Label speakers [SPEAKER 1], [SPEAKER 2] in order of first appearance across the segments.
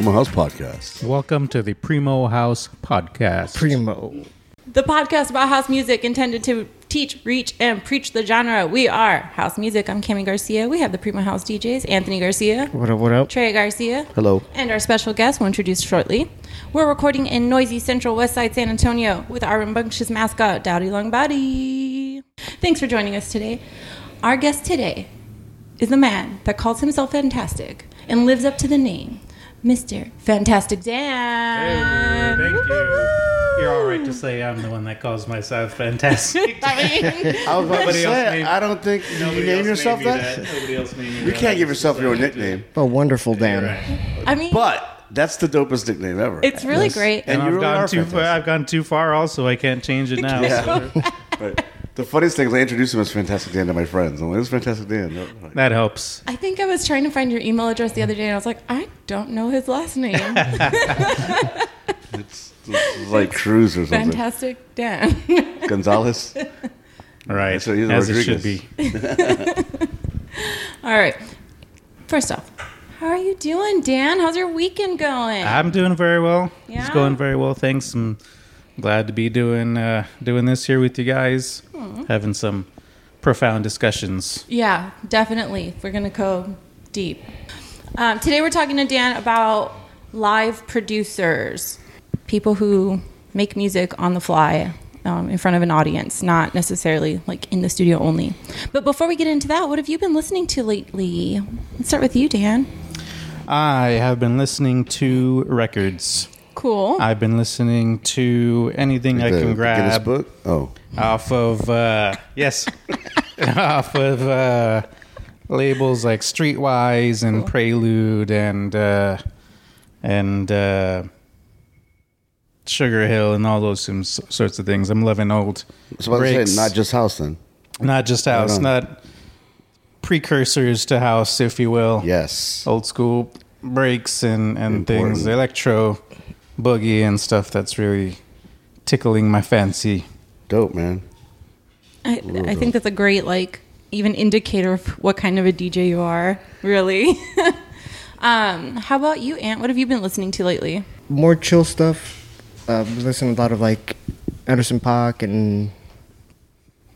[SPEAKER 1] Welcome to the Primo House Podcast.
[SPEAKER 2] Welcome to the Primo House Podcast.
[SPEAKER 3] Primo.
[SPEAKER 4] The podcast about house music intended to teach, reach, and preach the genre. We are House Music. I'm Cami Garcia. We have the Primo House DJs, Anthony Garcia,
[SPEAKER 3] What up, what up?
[SPEAKER 4] Trey Garcia,
[SPEAKER 1] Hello.
[SPEAKER 4] and our special guest we'll introduce shortly. We're recording in noisy central west side San Antonio with our rambunctious mascot, Dowdy Long Body. Thanks for joining us today. Our guest today is a man that calls himself fantastic and lives up to the name, Mr. Fantastic Dan.
[SPEAKER 2] Thank you. You're all right to say I'm the one that calls myself fantastic.
[SPEAKER 4] I mean,
[SPEAKER 1] I was about to
[SPEAKER 2] Nobody else
[SPEAKER 1] say,
[SPEAKER 2] named-
[SPEAKER 1] I don't think you name
[SPEAKER 2] else
[SPEAKER 1] yourself
[SPEAKER 2] named
[SPEAKER 1] that.
[SPEAKER 2] Nobody else named me
[SPEAKER 1] You can't give yourself your own nickname,
[SPEAKER 3] A wonderful Dan.
[SPEAKER 2] Right.
[SPEAKER 4] I mean,
[SPEAKER 1] but that's the dopest nickname ever.
[SPEAKER 4] it's really great.
[SPEAKER 1] And
[SPEAKER 2] And,
[SPEAKER 1] you
[SPEAKER 2] I've
[SPEAKER 1] really
[SPEAKER 2] gone
[SPEAKER 1] are
[SPEAKER 2] too far.
[SPEAKER 1] fantastic.
[SPEAKER 2] I've gone too far. Also, I can't change it now.
[SPEAKER 1] Yeah.
[SPEAKER 2] so
[SPEAKER 1] Right. The funniest thing is I introduced him as Fantastic Dan to my friends. I'm like, "This is Fantastic Dan."
[SPEAKER 2] that helps.
[SPEAKER 4] I think I was trying to find your email address the other day, and I was like, I don't know his last name.
[SPEAKER 1] It's, it's like Cruz or something.
[SPEAKER 4] Fantastic Dan.
[SPEAKER 1] Gonzalez.
[SPEAKER 2] Right,
[SPEAKER 1] So he's
[SPEAKER 2] as it should be.
[SPEAKER 4] All right. First off, how are you doing, Dan? How's your weekend going?
[SPEAKER 2] I'm doing very well.
[SPEAKER 4] Yeah?
[SPEAKER 2] It's going very well. Thanks. I'm glad to be doing uh, doing this here with you guys,
[SPEAKER 4] Hmm.
[SPEAKER 2] having some profound discussions.
[SPEAKER 4] yeah, definitely. We're going to go deep. Um, today, we're talking to Dan about live producers, people who make music on the fly. Um, in front of an audience, not necessarily like in the studio only. But before we get into that, what have you been listening to lately? Let's start with you, Dan.
[SPEAKER 2] I have been listening to records.
[SPEAKER 4] Cool.
[SPEAKER 2] I've been listening to anything I
[SPEAKER 1] The
[SPEAKER 2] can
[SPEAKER 1] Guinness
[SPEAKER 2] grab
[SPEAKER 1] book. Oh,
[SPEAKER 2] off of uh, yes, off of uh, labels like Streetwise and Prelude and uh, and uh, Sugar Hill and all those some sorts of things. I'm loving old
[SPEAKER 1] so I was
[SPEAKER 2] breaks,
[SPEAKER 1] saying not just house then.
[SPEAKER 2] not just house, not precursors to house, if you will.
[SPEAKER 1] Yes.
[SPEAKER 2] Old school breaks and and
[SPEAKER 1] Important.
[SPEAKER 2] things, electro, boogie and stuff. That's really tickling my fancy.
[SPEAKER 1] Dope, man.
[SPEAKER 4] I, I think that's a great like even indicator of what kind of a DJ you are. Really. um, how about you, Ant? What have you been listening to lately?
[SPEAKER 3] More chill stuff. Uh, listen to a lot of like Anderson Paak and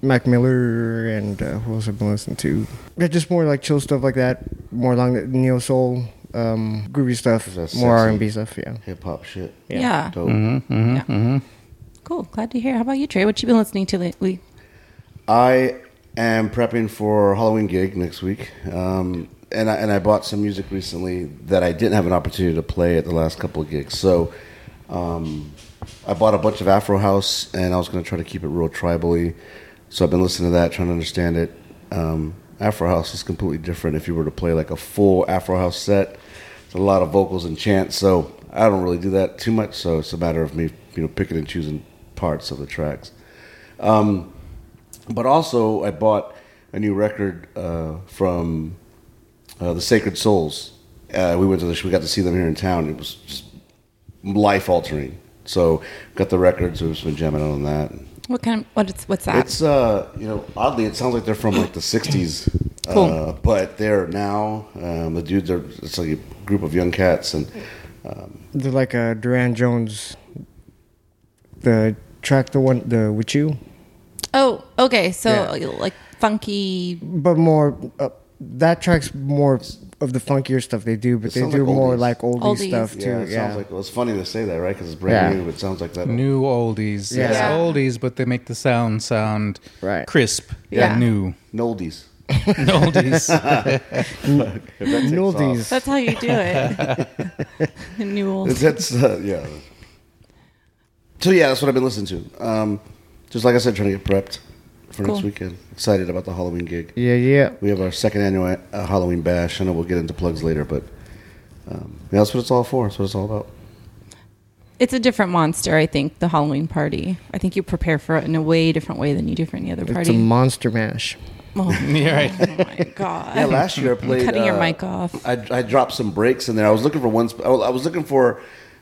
[SPEAKER 3] Mac Miller and uh, who else I've been listening to. Yeah, just more like chill stuff like that. More along the neo soul, um, groovy stuff.
[SPEAKER 1] That's
[SPEAKER 3] More. R and B stuff. Yeah.
[SPEAKER 1] Hip hop shit.
[SPEAKER 4] Yeah.
[SPEAKER 1] Dope.
[SPEAKER 2] Mm-hmm.
[SPEAKER 4] Yeah. Cool. Glad to hear. How about you, Trey? What you been listening to lately?
[SPEAKER 1] I am prepping for a Halloween gig next week, um, and I, and I bought some music recently that I didn't have an opportunity to play at the last couple of gigs. So um, I bought a bunch of Afro House, and I was going to try to keep it real tribally. So I've been listening to that, trying to understand it. Um, Afro House is completely different. If you were to play like a full Afro House set, it's a lot of vocals and chants. So I don't really do that too much. So it's a matter of me, you know, picking and choosing parts of the tracks. Um, but also I bought a new record uh, from uh, the Sacred Souls. Uh, we went to the we got to see them here in town. It was just life altering. So got the record, so we've been jamming out on that.
[SPEAKER 4] What kind of what's what's that?
[SPEAKER 1] It's uh you know oddly it sounds like they're from like the '60s, uh, but they're now um, the dudes are it's like group of young cats and
[SPEAKER 3] They're like a Durand Jones. The track, the one, the with you,
[SPEAKER 4] oh, okay. So
[SPEAKER 3] Yeah.
[SPEAKER 4] like funky.
[SPEAKER 3] but more. Uh, that track's more of the funkier stuff they do, but
[SPEAKER 1] It
[SPEAKER 3] they do
[SPEAKER 1] like
[SPEAKER 3] more
[SPEAKER 1] oldies.
[SPEAKER 3] like oldie
[SPEAKER 4] Oldies.
[SPEAKER 3] stuff too.
[SPEAKER 1] yeah,
[SPEAKER 3] Yeah,
[SPEAKER 1] it sounds like well, it's funny to say that right because it's brand
[SPEAKER 3] Yeah.
[SPEAKER 1] new. But it sounds like that
[SPEAKER 2] New oldies.
[SPEAKER 3] Yeah.
[SPEAKER 4] Yeah.
[SPEAKER 2] oldies, but they make the sound sound
[SPEAKER 3] Right.
[SPEAKER 2] crisp.
[SPEAKER 4] Yeah.
[SPEAKER 2] And new.
[SPEAKER 1] Noldies.
[SPEAKER 2] oldies.
[SPEAKER 1] If that
[SPEAKER 3] Noldies.
[SPEAKER 4] That's how you do it. The New old.
[SPEAKER 1] That's uh, yeah. So yeah, that's what I've been listening to. Um, just like I said, trying to get prepped for
[SPEAKER 4] Cool.
[SPEAKER 1] next weekend. Excited about the Halloween gig.
[SPEAKER 3] Yeah, yeah.
[SPEAKER 1] We have our second annual uh, Halloween bash. I know we'll get into plugs later, but um, yeah, that's what it's all for. That's what it's all about.
[SPEAKER 4] It's a different monster, I think. The Halloween party. I think you prepare for it in a way different way than you do for any other party.
[SPEAKER 3] It's a
[SPEAKER 4] party.
[SPEAKER 3] monster mash.
[SPEAKER 4] Oh,
[SPEAKER 2] You're right.
[SPEAKER 4] oh my god!
[SPEAKER 1] Yeah, last year I played.
[SPEAKER 4] cutting your
[SPEAKER 1] uh,
[SPEAKER 4] mic off.
[SPEAKER 1] I, I dropped some breaks in there. I was looking for one. Sp- I was looking for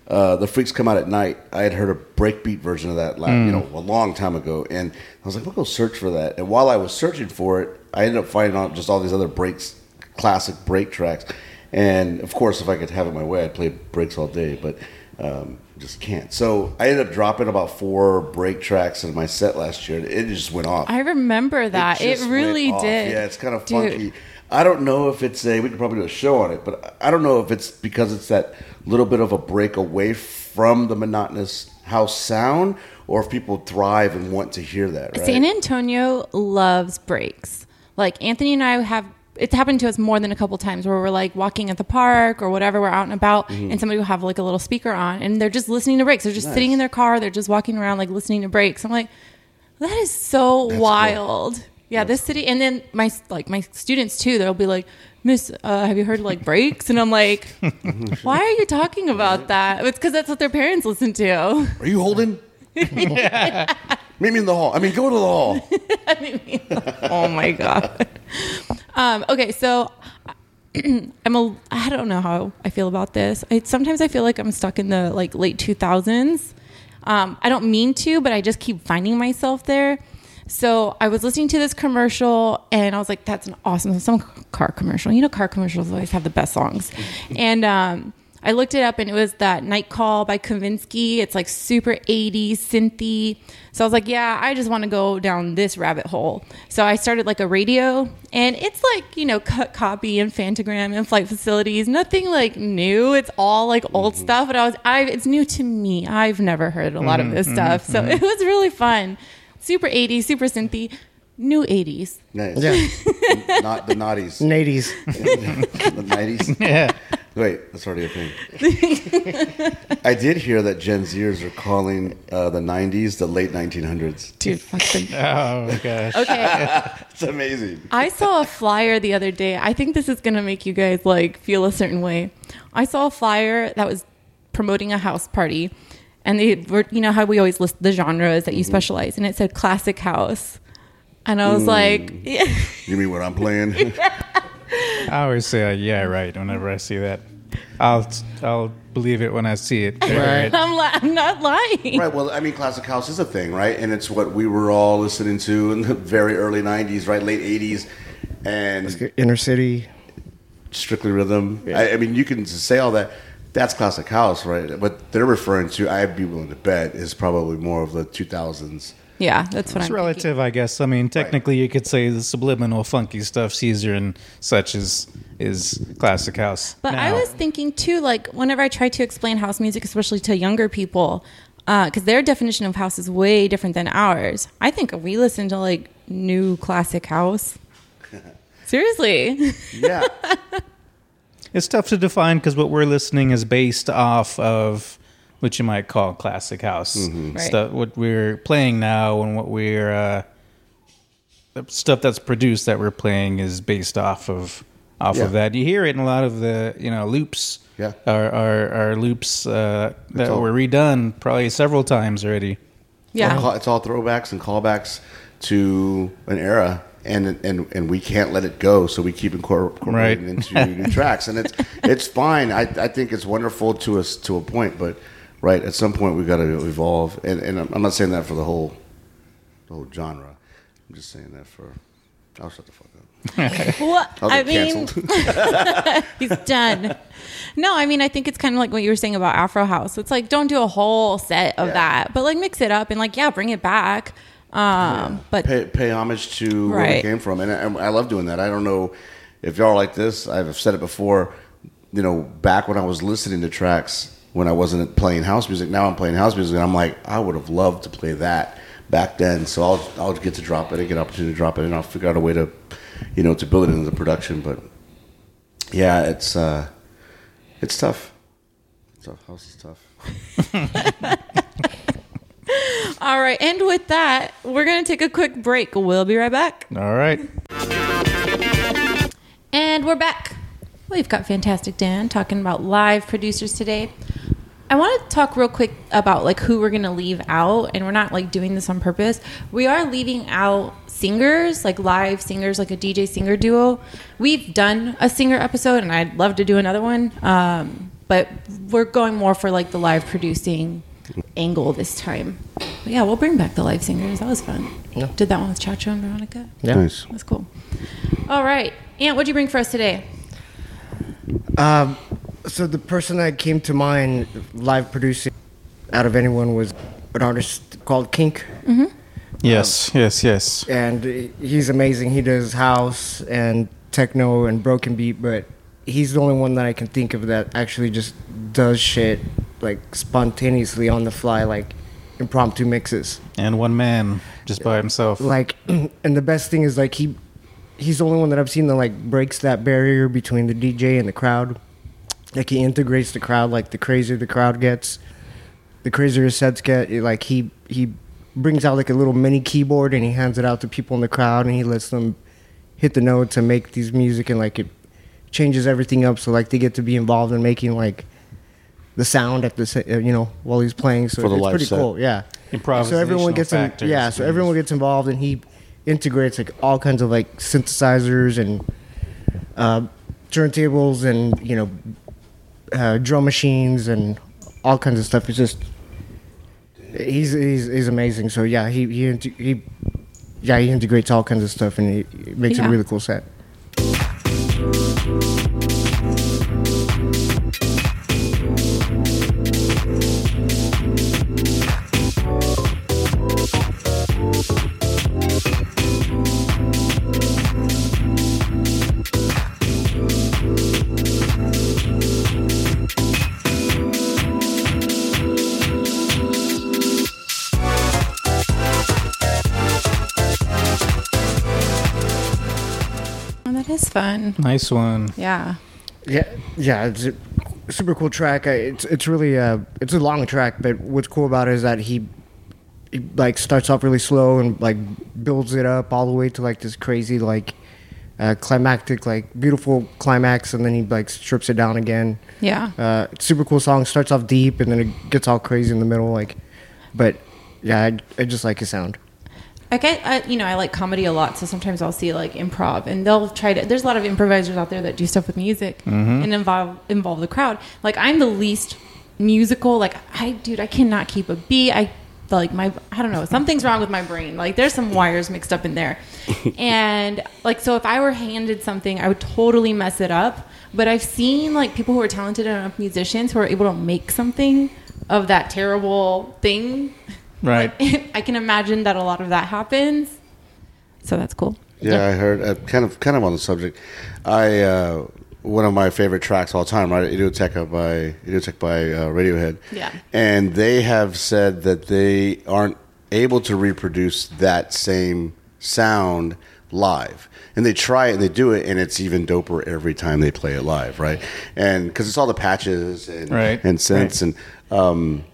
[SPEAKER 1] uh, the Freaks Come Out at Night. I had heard a breakbeat version of that, la you know, a long time ago, and I was like, "We'll go search for that." And while I was searching for it, I ended up finding out just all these other breaks, classic break tracks. And of course, if I could have it my way, I'd play breaks all day, but um, just can't. So I ended up dropping about four break tracks in my set last year. and It just went off.
[SPEAKER 4] I remember that. It,
[SPEAKER 1] just
[SPEAKER 4] really did.
[SPEAKER 1] Yeah, it's kind of
[SPEAKER 4] Dude.
[SPEAKER 1] funky. I don't know if it's a. We could probably do a show on it, but I don't know if it's because it's that little bit of a break away from the monotonous house sound, or if people thrive and want to hear that. Right?
[SPEAKER 4] San Antonio loves breaks. Like Anthony and I have it's happened to us more than a couple times where we're like walking at the park or whatever, we're out and about
[SPEAKER 1] Mm-hmm.
[SPEAKER 4] and somebody will have like a little speaker on and they're just listening to breaks. They're just sitting in their car, they're just walking around like listening to breaks. I'm like, that is so
[SPEAKER 1] That's
[SPEAKER 4] wild. Yeah, this city and then my like my students too, they'll be like, Miss, uh, have you heard like breaks? And I'm like, why are you talking about that? It's because that's what their parents listen to.
[SPEAKER 1] Are you holding? Meet me in the hall. I mean, go to the hall.
[SPEAKER 4] oh my god. Um, okay, so I'm a. I don't know how I feel about this. I, sometimes I feel like I'm stuck in the like late 2000s. Um, I don't mean to, but I just keep finding myself there. So I was listening to this commercial and I was like, "That's an awesome some car commercial." You know, car commercials always have the best songs. and um, I looked it up and it was that Night Call by Kavinsky. It's like super 80s synthy. So I was like, yeah, I just want to go down this rabbit hole. So I started like a radio and it's like, you know, cut copy and Phantogram and flight facilities. Nothing like new. It's all like old mm-hmm. stuff. But I was, I, it's new to me. I've never heard a lot of mm-hmm, this mm-hmm, stuff. So it was really fun. Super 80s, super synthy, new 80s.
[SPEAKER 1] Nice.
[SPEAKER 3] Yeah.
[SPEAKER 1] Not the naughties.
[SPEAKER 3] Nadies.
[SPEAKER 1] the nineties.
[SPEAKER 2] Yeah.
[SPEAKER 1] Wait, that's already a thing. I did hear that Gen Zers are calling uh, the '90s the late 1900s.
[SPEAKER 4] Dude, fucking.
[SPEAKER 2] Oh gosh.
[SPEAKER 4] Okay.
[SPEAKER 1] It's amazing.
[SPEAKER 4] I saw a flyer the other day. I think this is going to make you guys like feel a certain way. I saw a flyer that was promoting a house party and they were you know how we always list the genres that you specialize and it said classic house. And I was like, yeah.
[SPEAKER 1] You mean what I'm playing?
[SPEAKER 2] I always say, uh, "Yeah, right." Whenever I see that, I'll I'll believe it when I see it.
[SPEAKER 3] Right.
[SPEAKER 4] I'm, li- I'm not lying.
[SPEAKER 1] right. Well, I mean, classic house is a thing, right? And it's what we were all listening to in the very early '90s, right? Late '80s, and
[SPEAKER 3] Inner city.
[SPEAKER 1] strictly rhythm. I, I mean, you can say all that. That's classic house, right? What they're referring to, I'd be willing to bet, is probably more of the 2000s.
[SPEAKER 4] Yeah, that's what
[SPEAKER 2] It's
[SPEAKER 4] I'm
[SPEAKER 2] relative, I guess. I mean, technically, you could say the subliminal, funky stuff, Caesar and such is is classic house.
[SPEAKER 4] But I was thinking too, like whenever I try to explain house music, especially to younger people, uh, because their definition of house is way different than ours. I think we listen to like new classic house. Seriously,
[SPEAKER 1] Yeah.
[SPEAKER 2] It's tough to define because what we're listening is based off of what you might call classic house
[SPEAKER 1] Mm-hmm.
[SPEAKER 4] Right.
[SPEAKER 2] stuff. What we're playing now and what we're uh, the stuff that's produced that we're playing is based off of off
[SPEAKER 1] Yeah.
[SPEAKER 2] of that. You hear it in a lot of the you know loops.
[SPEAKER 1] Yeah.
[SPEAKER 2] are are, are loops uh, that
[SPEAKER 1] all-
[SPEAKER 2] were redone probably several times already.
[SPEAKER 4] yeah.
[SPEAKER 1] It's all, it's all throwbacks and callbacks to an era, and and and we can't let it go. So we keep incor- incorporating
[SPEAKER 2] Right.
[SPEAKER 1] into new tracks, and it's it's fine. I I think it's wonderful to us to a point, but right at some point we've got to evolve. And and I'm I'm not saying that for the whole the whole genre. I'm just saying that for. I'll shut the fuck up.
[SPEAKER 4] Well,
[SPEAKER 1] I'll
[SPEAKER 4] I
[SPEAKER 1] get
[SPEAKER 4] mean, he's done. No, I mean, I think it's kind of like what you were saying about Afro House. It's like don't do a whole set of
[SPEAKER 1] Yeah.
[SPEAKER 4] that, but like mix it up and like yeah, bring it back. Um, but
[SPEAKER 1] pay, pay homage to where
[SPEAKER 4] it
[SPEAKER 1] came from, and I, I love doing that. I don't know if y'all are like this. I've said it before. You know, back when I was listening to tracks when I wasn't playing house music, now I'm playing house music, and I'm like, I would have loved to play that back then. So I'll I'll get to drop it, I get an opportunity to drop it, and I'll figure out a way to, you know, to build it into the production. But yeah, it's uh, it's tough. It's tough. House is tough.
[SPEAKER 4] all right, and with that, we're gonna take a quick break. We'll be right back.
[SPEAKER 2] All right.
[SPEAKER 4] And we're back. We've got Fantastic Dan talking about live producers today. I want to talk real quick about like who we're going to leave out and we're not like doing this on purpose. We are leaving out singers, like live singers, like a DJ singer duo. We've done a singer episode and I'd love to do another one. Um, but we're going more for like the live producing angle this time. But yeah, we'll bring back the live singers. That was fun.
[SPEAKER 3] Yeah.
[SPEAKER 4] Did that one with Chacho and Veronica.
[SPEAKER 3] Yeah.
[SPEAKER 1] Nice.
[SPEAKER 4] That's cool. All right. Ant, what'd you bring for us today?
[SPEAKER 3] Um, so the person that came to mind live producing out of anyone was an artist called Kink,
[SPEAKER 2] Yes, yes, yes.
[SPEAKER 3] and he's amazing. He does house and techno and broken beat, but he's the only one that I can think of that actually just does shit like spontaneously on the fly, like impromptu mixes.
[SPEAKER 2] And one man just by himself.
[SPEAKER 3] Like, and the best thing is like he, he's the only one that I've seen that like breaks that barrier between the DJ and the crowd. Like he integrates the crowd. Like the crazier the crowd gets, the crazier his sets get. Like he he brings out like a little mini keyboard and he hands it out to people in the crowd and he lets them hit the notes and make these music and like it changes everything up. So like they get to be involved in making like the sound at the uh, you know while he's playing. So
[SPEAKER 1] For the
[SPEAKER 3] it's
[SPEAKER 1] live
[SPEAKER 3] pretty
[SPEAKER 1] set.
[SPEAKER 3] cool. Yeah. So everyone gets in, yeah. So everyone gets involved and he integrates like all kinds of like synthesizers and uh, turntables and you know uh, drum machines and all kinds of stuff. It's just he's he's, he's amazing. So yeah, he he he yeah he integrates all kinds of stuff and he, he makes
[SPEAKER 4] Yeah.
[SPEAKER 3] a really cool set.
[SPEAKER 2] Nice one.
[SPEAKER 4] Yeah.
[SPEAKER 3] Yeah, yeah, it's a super cool track. It's it's really uh it's a long track, but what's cool about it is that he, he like starts off really slow and like builds it up all the way to like this crazy like uh, climactic like beautiful climax, and then he like strips it down again.
[SPEAKER 4] Yeah.
[SPEAKER 3] Uh, super cool song. Starts off deep and then it gets all crazy in the middle. Like, but yeah, I, I just like his sound.
[SPEAKER 4] I get, I, you know, I like comedy a lot, so sometimes I'll see like improv, and they'll try to. There's a lot of improvisers out there that do stuff with music mm-hmm. and involve involve the crowd. Like I'm the least musical. Like I, dude, I cannot keep a beat. I like my, I don't know, something's wrong with my brain. Like there's some wires mixed up in there, and like so, if I were handed something, I would totally mess it up. But I've seen like people who are talented enough musicians who are able to make something of that terrible thing
[SPEAKER 2] Right.
[SPEAKER 4] like, I can imagine that a lot of that happens. So that's cool.
[SPEAKER 1] Yeah, I heard. Uh, kind of, kind of on the subject. I uh, one of my favorite tracks all time, right? Idioteca by Idioteque by uh, Radiohead.
[SPEAKER 4] Yeah.
[SPEAKER 1] and they have said that they aren't able to reproduce that same sound live. And they try it and they do it, and it's even doper every time they play it live, right? And because it's all the patches and
[SPEAKER 2] Right.
[SPEAKER 1] and synths and um,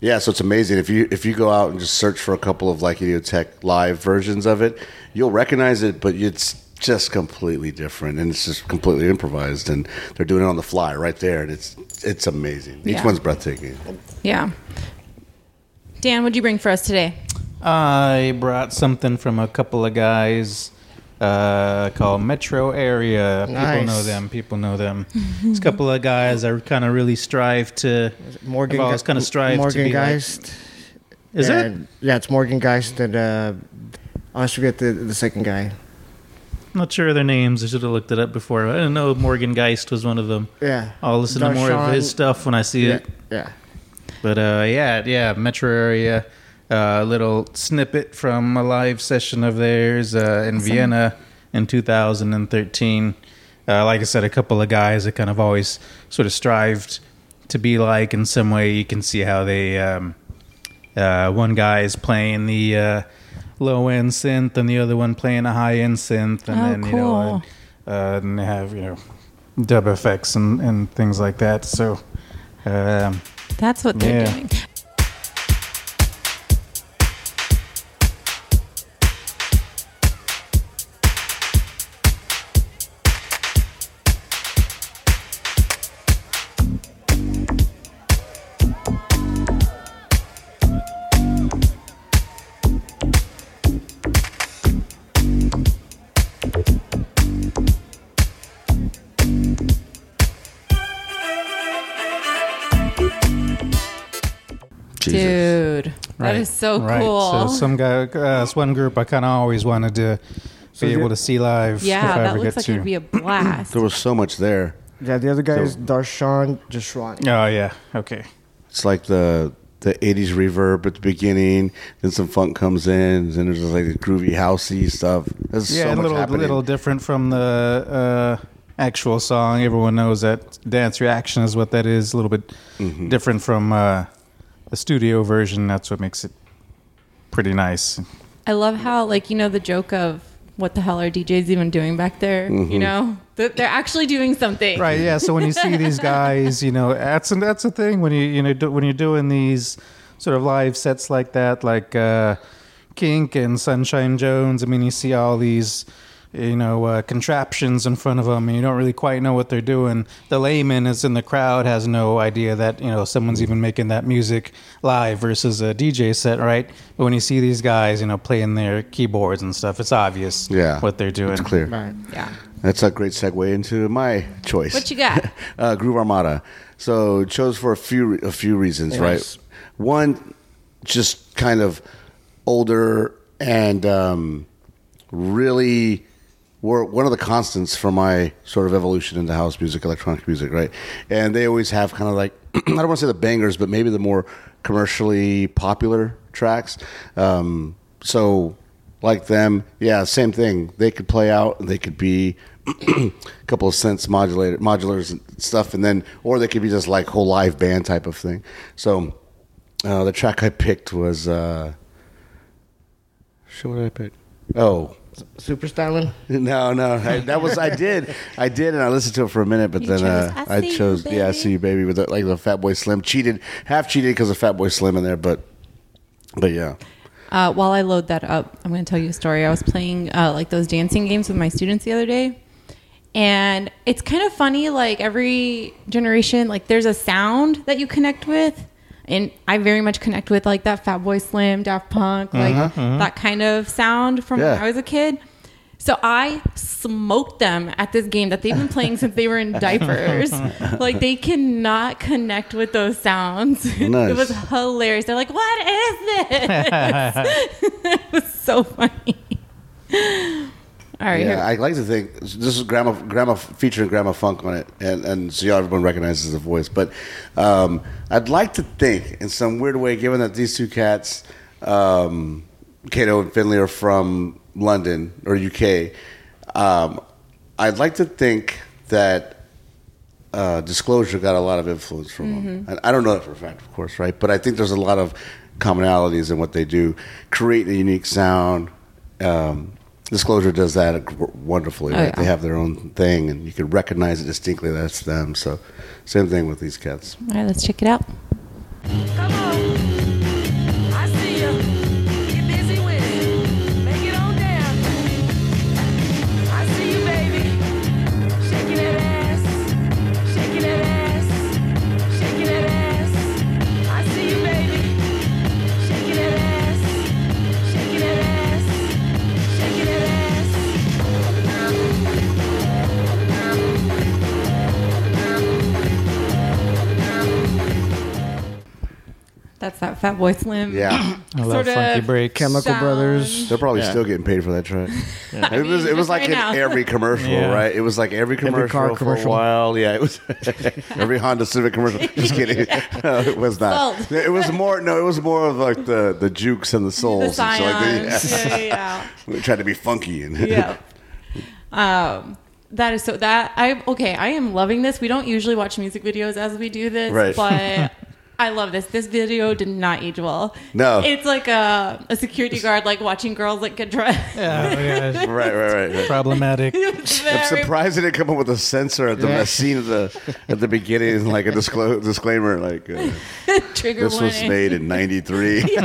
[SPEAKER 1] yeah, so it's amazing if you if you go out and just search for a couple of like Idioteque live versions of it, you'll recognize it, but it's just completely different and it's just completely improvised and they're doing it on the fly right there and it's it's amazing. Each
[SPEAKER 4] Yeah.
[SPEAKER 1] one's breathtaking.
[SPEAKER 4] Yeah. Dan, what'd you bring for us today?
[SPEAKER 2] I brought something from a couple of guys uh, called Metro Area. People know them. People know them. it's a couple of guys that kind of really strive to.
[SPEAKER 3] Morgan,
[SPEAKER 2] I've kind of strive
[SPEAKER 3] Morgan
[SPEAKER 2] to be like- Is
[SPEAKER 3] yeah,
[SPEAKER 2] it?
[SPEAKER 3] Yeah, it's Morgan Geist and uh, I always forget the the second guy.
[SPEAKER 2] Not sure of their names. I should have looked it up before. I didn't know Morgan Geist was one of them.
[SPEAKER 3] Yeah.
[SPEAKER 2] I'll listen to more of his stuff when I see
[SPEAKER 3] Yeah,
[SPEAKER 2] it.
[SPEAKER 3] yeah.
[SPEAKER 2] But uh, yeah, yeah, Metro Area. A little snippet from a live session of theirs uh, in Vienna in 2013. Uh, like I said, a couple of guys that kind of always sort of strived to be like in some way. You can see how they. Um, uh, one guy is playing the uh, low end synth, and the other one playing a high end synth, and
[SPEAKER 4] Oh,
[SPEAKER 2] then you know,
[SPEAKER 4] cool.
[SPEAKER 2] uh, and they have you know dub effects and, and things like that. So. Um,
[SPEAKER 4] That's what they're
[SPEAKER 2] Yeah.
[SPEAKER 4] doing. Dude, that is so
[SPEAKER 2] right.
[SPEAKER 4] cool.
[SPEAKER 2] So some guy, uh, this one group I kind of always wanted to be able
[SPEAKER 3] you-
[SPEAKER 2] to see live. if
[SPEAKER 4] yeah,
[SPEAKER 2] I
[SPEAKER 4] that
[SPEAKER 2] ever
[SPEAKER 4] looks
[SPEAKER 2] get
[SPEAKER 4] like
[SPEAKER 2] to.
[SPEAKER 4] it'd be a blast.
[SPEAKER 1] There was so much there.
[SPEAKER 3] Yeah, the other guy is Darshan Jesrani.
[SPEAKER 2] Oh yeah. Okay.
[SPEAKER 1] It's like the the '80s reverb at the beginning, then some funk comes in, then there's like the groovy housey stuff. There's
[SPEAKER 2] Yeah,
[SPEAKER 1] so
[SPEAKER 2] a
[SPEAKER 1] much
[SPEAKER 2] little
[SPEAKER 1] happening.
[SPEAKER 2] little different from the uh, actual song. Everyone knows that dance reaction is what that is. A little bit
[SPEAKER 1] Mm-hmm.
[SPEAKER 2] different from uh, the studio version. That's what makes it pretty nice.
[SPEAKER 4] I love how, like, you know, the joke of what the hell are DJs even doing back there?
[SPEAKER 1] Mm-hmm.
[SPEAKER 4] You know, they're actually doing something.
[SPEAKER 2] Right. Yeah. So when you see these guys, you know, that's that's the thing when you you know do, when you're doing these sort of live sets like that, like uh, Kink and Sunshine Jones. I mean, you see all these. You know, uh, contraptions in front of them, and you don't really quite know what they're doing. The layman is in the crowd has no idea that you know someone's even making that music live versus a DJ set, right? But when you see these guys, you know, playing their keyboards and stuff, it's obvious,
[SPEAKER 1] Yeah,
[SPEAKER 2] what they're doing.
[SPEAKER 1] It's clear.
[SPEAKER 3] Right.
[SPEAKER 4] Yeah.
[SPEAKER 1] That's a great segue into my choice.
[SPEAKER 4] What you got?
[SPEAKER 1] uh, Groove Armada. So chose for a few a few reasons,
[SPEAKER 3] Yes.
[SPEAKER 1] right? One, just kind of older and um, really were one of the constants for my sort of evolution into house music, electronic music, right? And they always have kind of like I don't want to say the bangers, but maybe the more commercially popular tracks. Um, so like them, yeah, same thing. They could play out. They could be a couple of synths, modulator, modulars, and stuff, and then or they could be just like whole live band type of thing. So uh, the track I picked was. Uh, what I pick? Oh,
[SPEAKER 3] Super styling.
[SPEAKER 1] no, no, I, that was I did, I did, and I listened to it for a minute, but
[SPEAKER 4] You
[SPEAKER 1] then
[SPEAKER 4] chose
[SPEAKER 1] uh,
[SPEAKER 4] I
[SPEAKER 1] I
[SPEAKER 4] See You,
[SPEAKER 1] chose, yeah, I see you, baby, with the, like the Fat Boy Slim cheated, half cheated because of Fat Boy Slim in there, but, but yeah,
[SPEAKER 4] Uh, while I load that up, I'm going to tell you a story. I was playing uh, like those dancing games with my students the other day, and it's kind of funny. Like every generation, like there's a sound that you connect with, and I very much connect with like that Fatboy Slim, Daft Punk, like mm-hmm, mm-hmm. that kind of sound from when I was a kid. So I smoked them at this game that they've been playing since they were in diapers. like they cannot connect with those sounds.
[SPEAKER 1] Nice.
[SPEAKER 4] it was hilarious. They're like, "What is this?" it was so funny. All right,
[SPEAKER 1] yeah.
[SPEAKER 4] here.
[SPEAKER 1] I like to think this is grandma, grandma featuring Gramma Funk on it, and and so everyone recognizes the voice. But um, I'd like to think, in some weird way, given that these two cats, um, Cato and Findlay, are from London or UK, um, I'd like to think that uh, Disclosure got a lot of influence from them. And I don't know that for a fact, of course, right? But I think there's a lot of commonalities in what they do, create a unique sound. Um, Disclosure does that wonderfully.
[SPEAKER 4] Oh,
[SPEAKER 1] right?
[SPEAKER 4] yeah.
[SPEAKER 1] They have their own thing, and you can recognize it distinctly. That's them. So, same thing with these cats.
[SPEAKER 4] All right, let's check it out. That's that Fat Boy Slim.
[SPEAKER 1] Yeah,
[SPEAKER 2] I love
[SPEAKER 4] Sort
[SPEAKER 2] funky
[SPEAKER 4] of
[SPEAKER 2] breaks.
[SPEAKER 3] Chemical
[SPEAKER 4] Sound.
[SPEAKER 3] Brothers.
[SPEAKER 1] they're probably
[SPEAKER 3] Yeah.
[SPEAKER 1] still getting paid for that track. It was it was
[SPEAKER 4] just
[SPEAKER 1] like
[SPEAKER 4] right
[SPEAKER 1] in
[SPEAKER 4] now.
[SPEAKER 1] every commercial,
[SPEAKER 2] Yeah.
[SPEAKER 1] right? It was like every commercial
[SPEAKER 3] car
[SPEAKER 1] for
[SPEAKER 3] commercial.
[SPEAKER 1] a while. Yeah, it was every Honda Civic commercial. Just kidding. No, it was not.
[SPEAKER 4] Sold.
[SPEAKER 1] It was more. No, it was more of like the the jukes and the souls.
[SPEAKER 4] The
[SPEAKER 1] and shit like that.
[SPEAKER 4] Scions.
[SPEAKER 1] Yeah.
[SPEAKER 4] yeah, yeah.
[SPEAKER 1] We tried to be funky and
[SPEAKER 4] yeah. Um, that is so that I okay. I am loving this. We don't usually watch music videos as we do this,
[SPEAKER 1] Right.
[SPEAKER 4] but I love this. This video did not age well.
[SPEAKER 1] No.
[SPEAKER 4] it's like a, a security guard like watching girls like get dressed.
[SPEAKER 2] Yeah, yeah,
[SPEAKER 1] right, right, right. right.
[SPEAKER 2] problematic.
[SPEAKER 1] I'm surprised they didn't come up with a censor at the
[SPEAKER 3] Yeah.
[SPEAKER 1] scene at the at the beginning, like a disclo- disclaimer, like uh,
[SPEAKER 4] trigger
[SPEAKER 1] this was made in '93.
[SPEAKER 4] Shit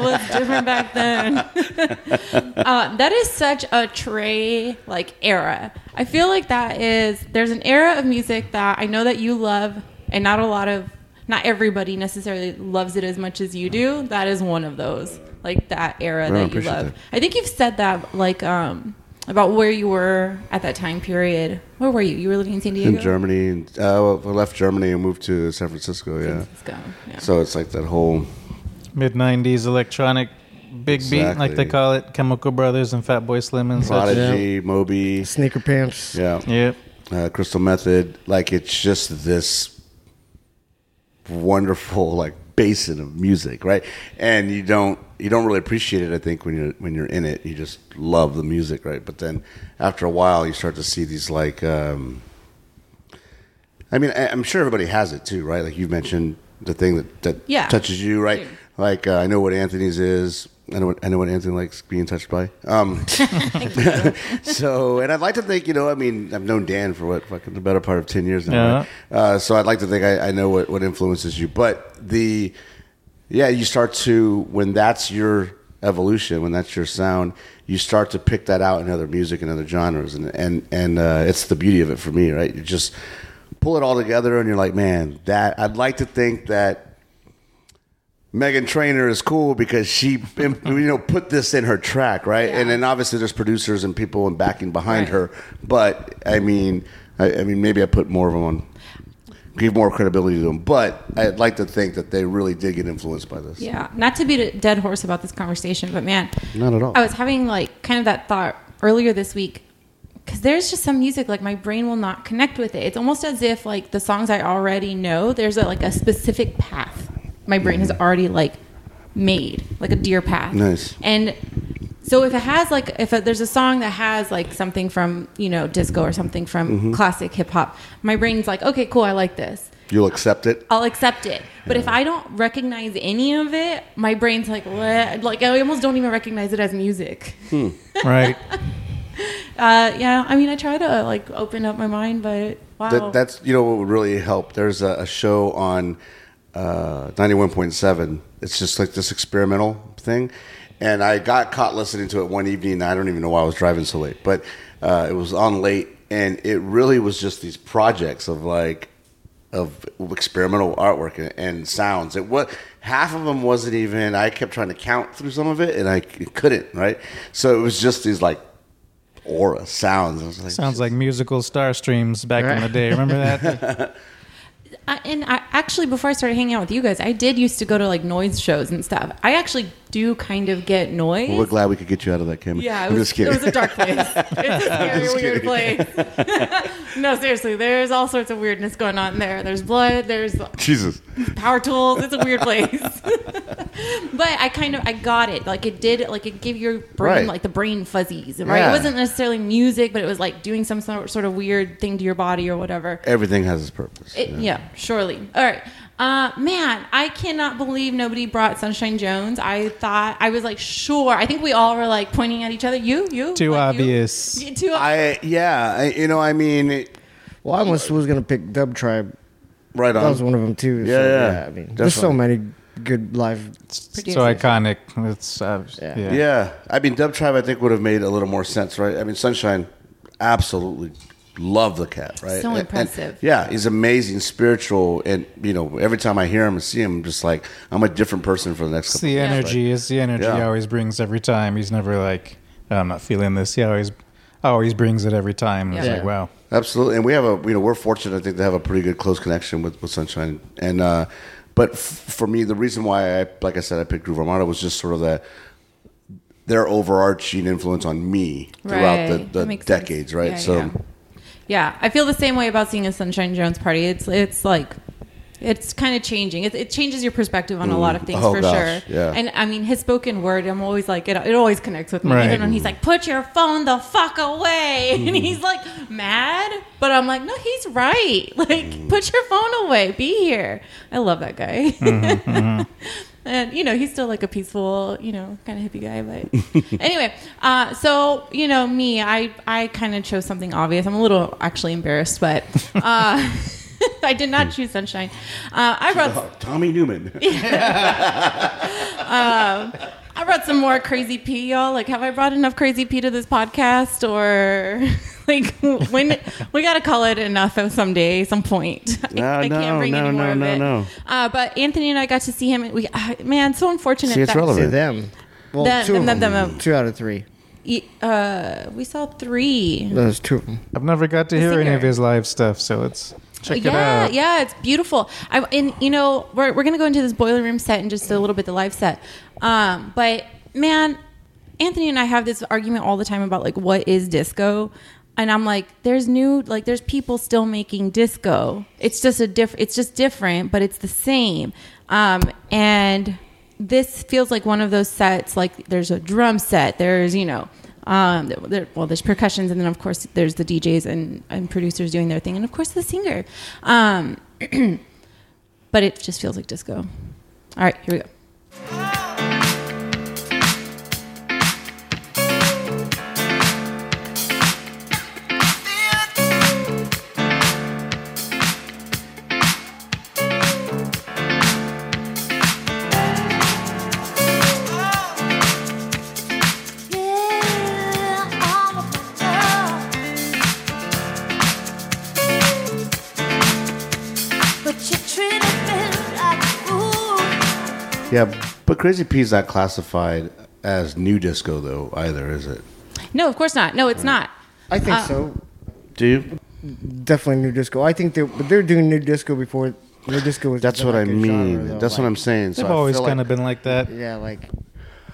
[SPEAKER 4] was different back then. uh, that is such a Trey like era. I feel like that is there's an era of music that I know that you love, and not a lot of not everybody necessarily loves it as much as you do. That is one of those like that era
[SPEAKER 1] I
[SPEAKER 4] that you love.
[SPEAKER 1] that.
[SPEAKER 4] I think you've said that like um about where you were at that time period. Where were you? You were living in San Diego.
[SPEAKER 1] in Germany. And, uh, well, I left Germany and moved to San Francisco. Yeah,
[SPEAKER 4] Francisco, yeah.
[SPEAKER 1] so it's like that whole
[SPEAKER 2] Mid '90s electronic big beat, like they call it, Chemical Brothers and Fatboy Slim and such.
[SPEAKER 1] Prodigy, Moby.
[SPEAKER 3] Sneaker Pimps.
[SPEAKER 1] Yeah,
[SPEAKER 2] Yep.
[SPEAKER 1] uh, Crystal Method. Like it's just this wonderful like basin of music, right? And you don't you don't really appreciate it. I think when you're when you're in it, you just love the music, right? But then after a while, you start to see these like. Um, I mean, I- I'm sure everybody has it too, right? Like you mentioned the thing that that
[SPEAKER 4] Yeah.
[SPEAKER 1] touches you, right? Like uh, I know what Anthony's is. I know what I know what Anthony likes being touched by. Um, so, and I'd like to think, you know, I mean, I've known Dan for what fucking the better part of ten years now. right? Uh, so I'd like to think I, I know what what influences you, but the yeah, you start to when that's your evolution, when that's your sound, you start to pick that out in other music and other genres, and and and uh, it's the beauty of it for me, right? You just pull it all together, and you're like, man, that I'd like to think that Meghan Trainor is cool because she, you know, put this in her track, right?
[SPEAKER 4] Yeah.
[SPEAKER 1] And then obviously there's producers and people and backing behind
[SPEAKER 4] Right.
[SPEAKER 1] her. But I mean, I, I mean, maybe I put more of them on, give more credibility to them. But I'd like to think that they really did get influenced by this.
[SPEAKER 4] Yeah, not to beat a dead horse about this conversation, but man,
[SPEAKER 1] Not at all.
[SPEAKER 4] I was having like kind of that thought earlier this week because there's just some music like my brain will not connect with it. It's almost as if like the songs I already know, there's a, like a specific path my brain has already like made, like a deer path.
[SPEAKER 1] Nice.
[SPEAKER 4] And so if it has like if a, there's a song that has like something from you know disco or something from
[SPEAKER 1] Mm-hmm.
[SPEAKER 4] classic hip hop, my brain's like, okay, cool, I like this.
[SPEAKER 1] You'll accept it.
[SPEAKER 4] I'll accept it. But if I don't recognize any of it, my brain's like, what? Like I almost don't even recognize it as music.
[SPEAKER 2] Right.
[SPEAKER 4] Uh, yeah, I mean, I try to like open up my mind, but wow,
[SPEAKER 1] That, that's you know what would really help. There's a, a show on uh, 91.7. It's just like this experimental thing, and I got caught listening to it one evening. I don't even know why I was driving so late, but uh, it was on late, and it really was just these projects of like of experimental artwork and, and sounds. It was half of them wasn't even. I kept trying to count through some of it, and I couldn't. Right, so it was just these like aura sounds. I was like,
[SPEAKER 2] Sounds like musical star streams back in the day. Remember that?
[SPEAKER 4] I, and I actually before I started hanging out with you guys, I did used to go to like noise shows and stuff. I actually do kind of get noise.
[SPEAKER 1] Well, we're glad we could get you out of that, Kim.
[SPEAKER 4] Yeah, it
[SPEAKER 1] I'm
[SPEAKER 4] was,
[SPEAKER 1] just kidding.
[SPEAKER 4] it was a dark place. It's a scary, weird place. no, seriously, there's all sorts of weirdness going on there. There's blood. There's
[SPEAKER 1] Jesus.
[SPEAKER 4] Power tools. It's a weird place. but I kind of I got it. Like it did. Like it gave your brain
[SPEAKER 1] Right.
[SPEAKER 4] like the brain fuzzies. Right.
[SPEAKER 1] Yeah.
[SPEAKER 4] It wasn't necessarily music, but it was like doing some sort sort of weird thing to your body or whatever.
[SPEAKER 1] Everything has its purpose.
[SPEAKER 4] It, yeah. surely. All right. Uh, man, I cannot believe nobody brought Sunshine Jones. I thought I was like, sure. I think we all were like pointing at each other. You, you,
[SPEAKER 2] Too
[SPEAKER 4] like, you?
[SPEAKER 2] obvious.
[SPEAKER 4] Yeah, Too.
[SPEAKER 1] I yeah, I, you know, I mean, it-
[SPEAKER 3] Well, I almost was gonna pick Dub Tribe.
[SPEAKER 1] Right on.
[SPEAKER 3] That was one of them too.
[SPEAKER 1] Yeah,
[SPEAKER 3] so,
[SPEAKER 1] yeah,
[SPEAKER 3] I mean, there's so many good live.
[SPEAKER 2] so iconic. It's uh,
[SPEAKER 3] Yeah.
[SPEAKER 2] yeah.
[SPEAKER 1] yeah, I mean, Dub Tribe, I think would have made a little more sense, right? I mean, Sunshine, absolutely love the cat, right?
[SPEAKER 4] So
[SPEAKER 1] And- and-
[SPEAKER 4] impressive.
[SPEAKER 1] yeah, he's amazing, spiritual, and you know, every time I hear him and see him, I'm just like I'm a different person for the next.
[SPEAKER 2] It's
[SPEAKER 1] couple
[SPEAKER 2] the
[SPEAKER 1] years,
[SPEAKER 2] energy. It's the energy
[SPEAKER 1] Yeah.
[SPEAKER 2] he always brings every time. He's never like, "Oh, I'm not feeling this. He always, always brings it every time. It's
[SPEAKER 4] Yeah.
[SPEAKER 2] like, wow.
[SPEAKER 1] Absolutely, and we have a you know we're fortunate I think to have a pretty good close connection with, with Sunshine, and uh, but f- for me the reason why I like I said I picked Groove Armada was just sort of that their overarching influence on me throughout
[SPEAKER 4] Right.
[SPEAKER 1] the, the
[SPEAKER 4] makes sense.
[SPEAKER 1] decades, right?
[SPEAKER 4] Yeah,
[SPEAKER 1] so
[SPEAKER 4] yeah. Yeah, I feel the same way about seeing a Sunshine Jones party. It's it's like it's kind of changing. It, it changes your perspective on a lot of things
[SPEAKER 1] Oh,
[SPEAKER 4] for
[SPEAKER 1] gosh,
[SPEAKER 4] sure.
[SPEAKER 1] yeah.
[SPEAKER 4] And I mean, his spoken word, I'm always like, it, it always connects with me.
[SPEAKER 2] Right.
[SPEAKER 4] Even when he's like, "Put your phone the fuck away,"
[SPEAKER 1] Mm-hmm.
[SPEAKER 4] and he's like mad, but I'm like, no, he's right. Like,
[SPEAKER 1] Mm-hmm.
[SPEAKER 4] put your phone away. Be here. I love that guy.
[SPEAKER 1] Mm-hmm,
[SPEAKER 4] and you know he's still like a peaceful you know kind of hippie guy but anyway uh, so you know me i i kind of chose something obvious i'm a little actually embarrassed but uh, i did not choose sunshine uh, i brought
[SPEAKER 1] Oh, Tommy Newman.
[SPEAKER 4] i brought some more crazy p y'all like have i brought enough crazy p to this podcast or like when we gotta call it enough at some day some point
[SPEAKER 1] No,
[SPEAKER 4] I, I
[SPEAKER 1] no,
[SPEAKER 4] can't bring
[SPEAKER 1] no,
[SPEAKER 4] any more
[SPEAKER 1] no,
[SPEAKER 4] of
[SPEAKER 1] no,
[SPEAKER 4] it
[SPEAKER 1] no.
[SPEAKER 4] Uh, but anthony and i got to see him we uh, man so unfortunate
[SPEAKER 1] See, it's
[SPEAKER 4] that-
[SPEAKER 1] relevant.
[SPEAKER 3] To them. Well,
[SPEAKER 4] Them,
[SPEAKER 3] two of
[SPEAKER 4] them,
[SPEAKER 3] them.
[SPEAKER 4] them, them.
[SPEAKER 3] Two out of three.
[SPEAKER 4] Uh, we saw three.
[SPEAKER 3] Those two of them.
[SPEAKER 2] I've never got to
[SPEAKER 4] The
[SPEAKER 2] hear any of his live stuff, so let's check
[SPEAKER 4] yeah,
[SPEAKER 2] it out.
[SPEAKER 4] yeah, it's beautiful. I and you know we're we're gonna go into this boiler room set in just a little bit, the live set. Um, but man, Anthony and I have this argument all the time about like what is disco. and I'm like, there's new, like, there's people still making disco. It's just a diff, it's just different, but it's the same. Um, and this feels like one of those sets. Like, there's a drum set. There's, you know, um, there, well, there's percussions, and then of course there's the DJs and, and producers doing their thing, and of course the singer. Um, but it just feels like disco. All right, here we go.
[SPEAKER 1] Yeah, but Crazy P is not classified as new disco though either, is it?
[SPEAKER 4] No, of course not. No, it's not.
[SPEAKER 3] I think
[SPEAKER 4] Uh,
[SPEAKER 3] so.
[SPEAKER 1] Do you?
[SPEAKER 3] Definitely new disco. I think they but they're doing new disco before new disco was.
[SPEAKER 1] That's what I
[SPEAKER 3] like a
[SPEAKER 1] mean.
[SPEAKER 3] genre, though,
[SPEAKER 1] That's what I'm saying. So
[SPEAKER 2] They've
[SPEAKER 1] I
[SPEAKER 2] always
[SPEAKER 1] feel
[SPEAKER 2] kind
[SPEAKER 1] like,
[SPEAKER 2] of been like that.
[SPEAKER 3] Yeah, like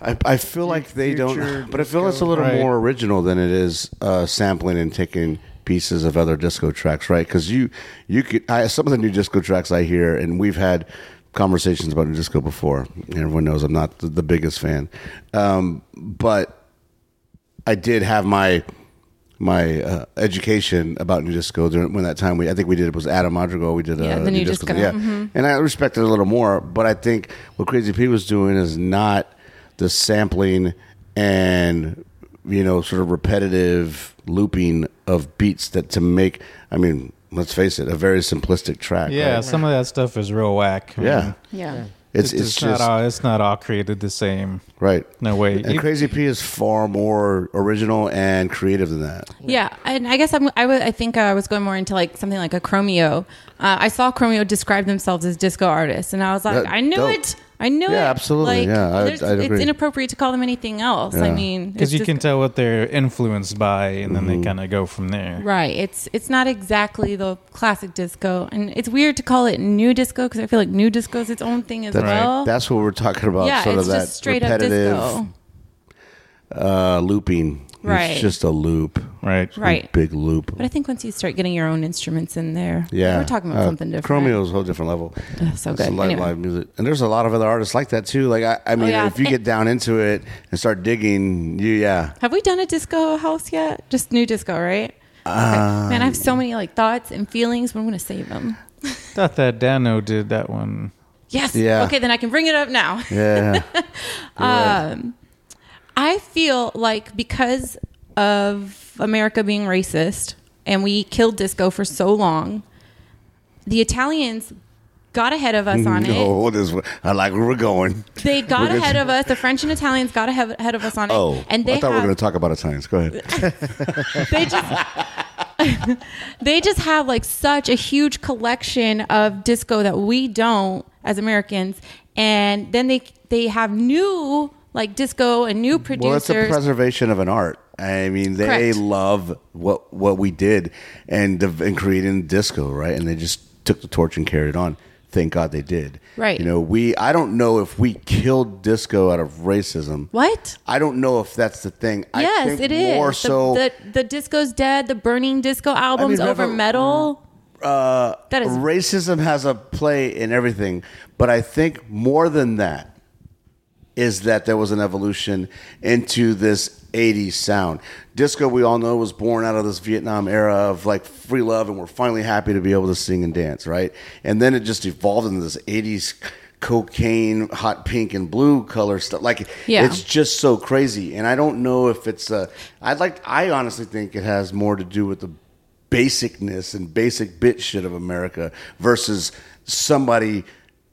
[SPEAKER 1] I, I feel like they
[SPEAKER 3] Future
[SPEAKER 1] don't, but I feel it's a little
[SPEAKER 2] Right.
[SPEAKER 1] more original than it is uh, sampling and taking pieces of other disco tracks, right? Because you you could I, some of the new disco tracks I hear, and we've had conversations about new disco before. Everyone knows I'm not the, the biggest fan, um, but I did have my my uh, education about new disco during when that time we I think we did it was Adam Madrigal we did
[SPEAKER 4] Yeah,
[SPEAKER 1] uh,
[SPEAKER 4] the new disco.
[SPEAKER 1] yeah
[SPEAKER 4] Mhm.
[SPEAKER 1] and I respect it a little more but I think what Crazy P was doing is not the sampling and you know sort of repetitive looping of beats that to make I mean let's face it a very simplistic track
[SPEAKER 2] Yeah,
[SPEAKER 1] right?
[SPEAKER 2] some of that stuff is real whack. I
[SPEAKER 1] yeah
[SPEAKER 2] mean,
[SPEAKER 4] Yeah.
[SPEAKER 1] it's
[SPEAKER 2] it's,
[SPEAKER 1] it's,
[SPEAKER 2] not
[SPEAKER 1] just
[SPEAKER 2] all, it's not all created the same.
[SPEAKER 1] right
[SPEAKER 2] No way.
[SPEAKER 1] and
[SPEAKER 2] You-
[SPEAKER 1] Crazy P is far more original and creative than that
[SPEAKER 4] Yeah, and I guess I'm, I would- I think I was going more into like something like a Chromeo. Uh, I saw Chromeo describe themselves as disco artists, and I was like,
[SPEAKER 1] That-
[SPEAKER 4] I knew
[SPEAKER 1] dope.
[SPEAKER 4] it. I knew it.
[SPEAKER 1] Yeah, absolutely.
[SPEAKER 4] Like,
[SPEAKER 1] Yeah, I-
[SPEAKER 4] there's-
[SPEAKER 1] I'd
[SPEAKER 4] it's inappropriate to call them anything else. I mean,
[SPEAKER 2] because you
[SPEAKER 4] just-
[SPEAKER 2] can tell what they're influenced by, and then
[SPEAKER 1] Mm-hmm.
[SPEAKER 2] they kind of go from there.
[SPEAKER 4] Right. It's it's not exactly the classic disco, and it's weird to call it new disco because I feel like new disco is its own thing as
[SPEAKER 1] that's,
[SPEAKER 4] well.
[SPEAKER 1] that's what we're talking about
[SPEAKER 4] yeah,
[SPEAKER 1] sort
[SPEAKER 4] it's
[SPEAKER 1] of that
[SPEAKER 4] just straight up disco.
[SPEAKER 1] uh, looping
[SPEAKER 4] Right.
[SPEAKER 1] it's just a loop
[SPEAKER 2] Right.
[SPEAKER 4] Right.
[SPEAKER 1] big loop
[SPEAKER 4] But I think once you start getting your own instruments in there,
[SPEAKER 1] Yeah,
[SPEAKER 4] we're talking about
[SPEAKER 1] Uh,
[SPEAKER 4] something different.
[SPEAKER 1] Chromeo is a whole different level.
[SPEAKER 4] Ugh, so
[SPEAKER 1] It's
[SPEAKER 4] good.
[SPEAKER 1] a live,
[SPEAKER 4] Anyway.
[SPEAKER 1] live music, and there's a lot of other artists like that too. Like I, I mean,
[SPEAKER 4] Oh, yeah.
[SPEAKER 1] if you get down into it and start digging, you yeah,
[SPEAKER 4] Have we done a disco house yet? Just new disco, right? Okay.
[SPEAKER 1] Um,
[SPEAKER 4] Man, I have so many like thoughts and feelings, but I'm gonna save them.
[SPEAKER 2] Thought that Dano did that one.
[SPEAKER 4] Yes.
[SPEAKER 1] Yeah.
[SPEAKER 4] Okay, then I can bring it up now.
[SPEAKER 1] yeah.
[SPEAKER 4] Um, I feel like because of America being racist and we killed disco for so long, the Italians got ahead of us on it.
[SPEAKER 1] no, what is? I like where we're going.
[SPEAKER 4] They got
[SPEAKER 1] We're gonna-
[SPEAKER 4] ahead of us. The French and Italians got ahead ahead of us on it.
[SPEAKER 1] Oh,
[SPEAKER 4] and they
[SPEAKER 1] I thought we
[SPEAKER 4] have,
[SPEAKER 1] were going to talk about Italians. Go ahead.
[SPEAKER 4] they just they just have like such a huge collection of disco that we don't as Americans, and then they they have new like disco and new producer.
[SPEAKER 1] Well, it's a preservation of an art. I mean, they
[SPEAKER 4] Correct.
[SPEAKER 1] love what what we did and and creating disco, right? And they just took the torch and carried it on. Thank God they did.
[SPEAKER 4] Right.
[SPEAKER 1] You know, we I don't know if we killed disco out of racism.
[SPEAKER 4] what?
[SPEAKER 1] I don't know if that's the thing. I
[SPEAKER 4] yes,
[SPEAKER 1] think
[SPEAKER 4] it is.
[SPEAKER 1] More
[SPEAKER 4] the,
[SPEAKER 1] so,
[SPEAKER 4] the the disco's dead. The burning disco albums over
[SPEAKER 1] remember-
[SPEAKER 4] metal.
[SPEAKER 1] uh,
[SPEAKER 4] that is-
[SPEAKER 1] racism has a play in everything, but I think more than that is that there was an evolution into this 80s sound. Disco, we all know, was born out of this Vietnam era of like free love, and we're finally happy to be able to sing and dance, right? And then it just evolved into this 80s cocaine, hot pink and blue color stuff. Like,
[SPEAKER 4] Yeah.
[SPEAKER 1] it's just so crazy. And I don't know if it's a, I'd like, I honestly think it has more to do with the basicness and basic bit shit of America versus somebody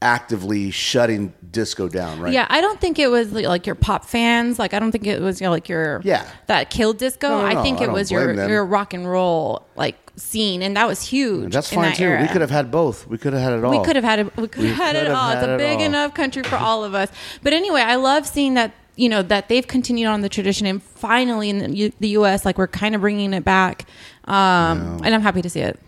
[SPEAKER 1] actively shutting disco down, right?
[SPEAKER 4] Yeah, I don't think it was like your pop fans. Like I don't think it was you know, like your
[SPEAKER 1] Yeah.
[SPEAKER 4] that killed disco.
[SPEAKER 1] No, no,
[SPEAKER 4] I think
[SPEAKER 1] I
[SPEAKER 4] it
[SPEAKER 1] don't
[SPEAKER 4] was your
[SPEAKER 1] them.
[SPEAKER 4] your rock and roll like scene, and that was huge.
[SPEAKER 1] That's
[SPEAKER 4] in
[SPEAKER 1] fine
[SPEAKER 4] that
[SPEAKER 1] too.
[SPEAKER 4] Era.
[SPEAKER 1] We could have had both. We could have had it all.
[SPEAKER 4] We could have had it. We could have had it all.
[SPEAKER 1] had
[SPEAKER 4] It's a big
[SPEAKER 1] all.
[SPEAKER 4] enough country for all of us. But anyway, I love seeing that you know that they've continued on the tradition, and finally in the, U- the U.S., like we're kind of bringing it back. Um, And I'm happy to see it.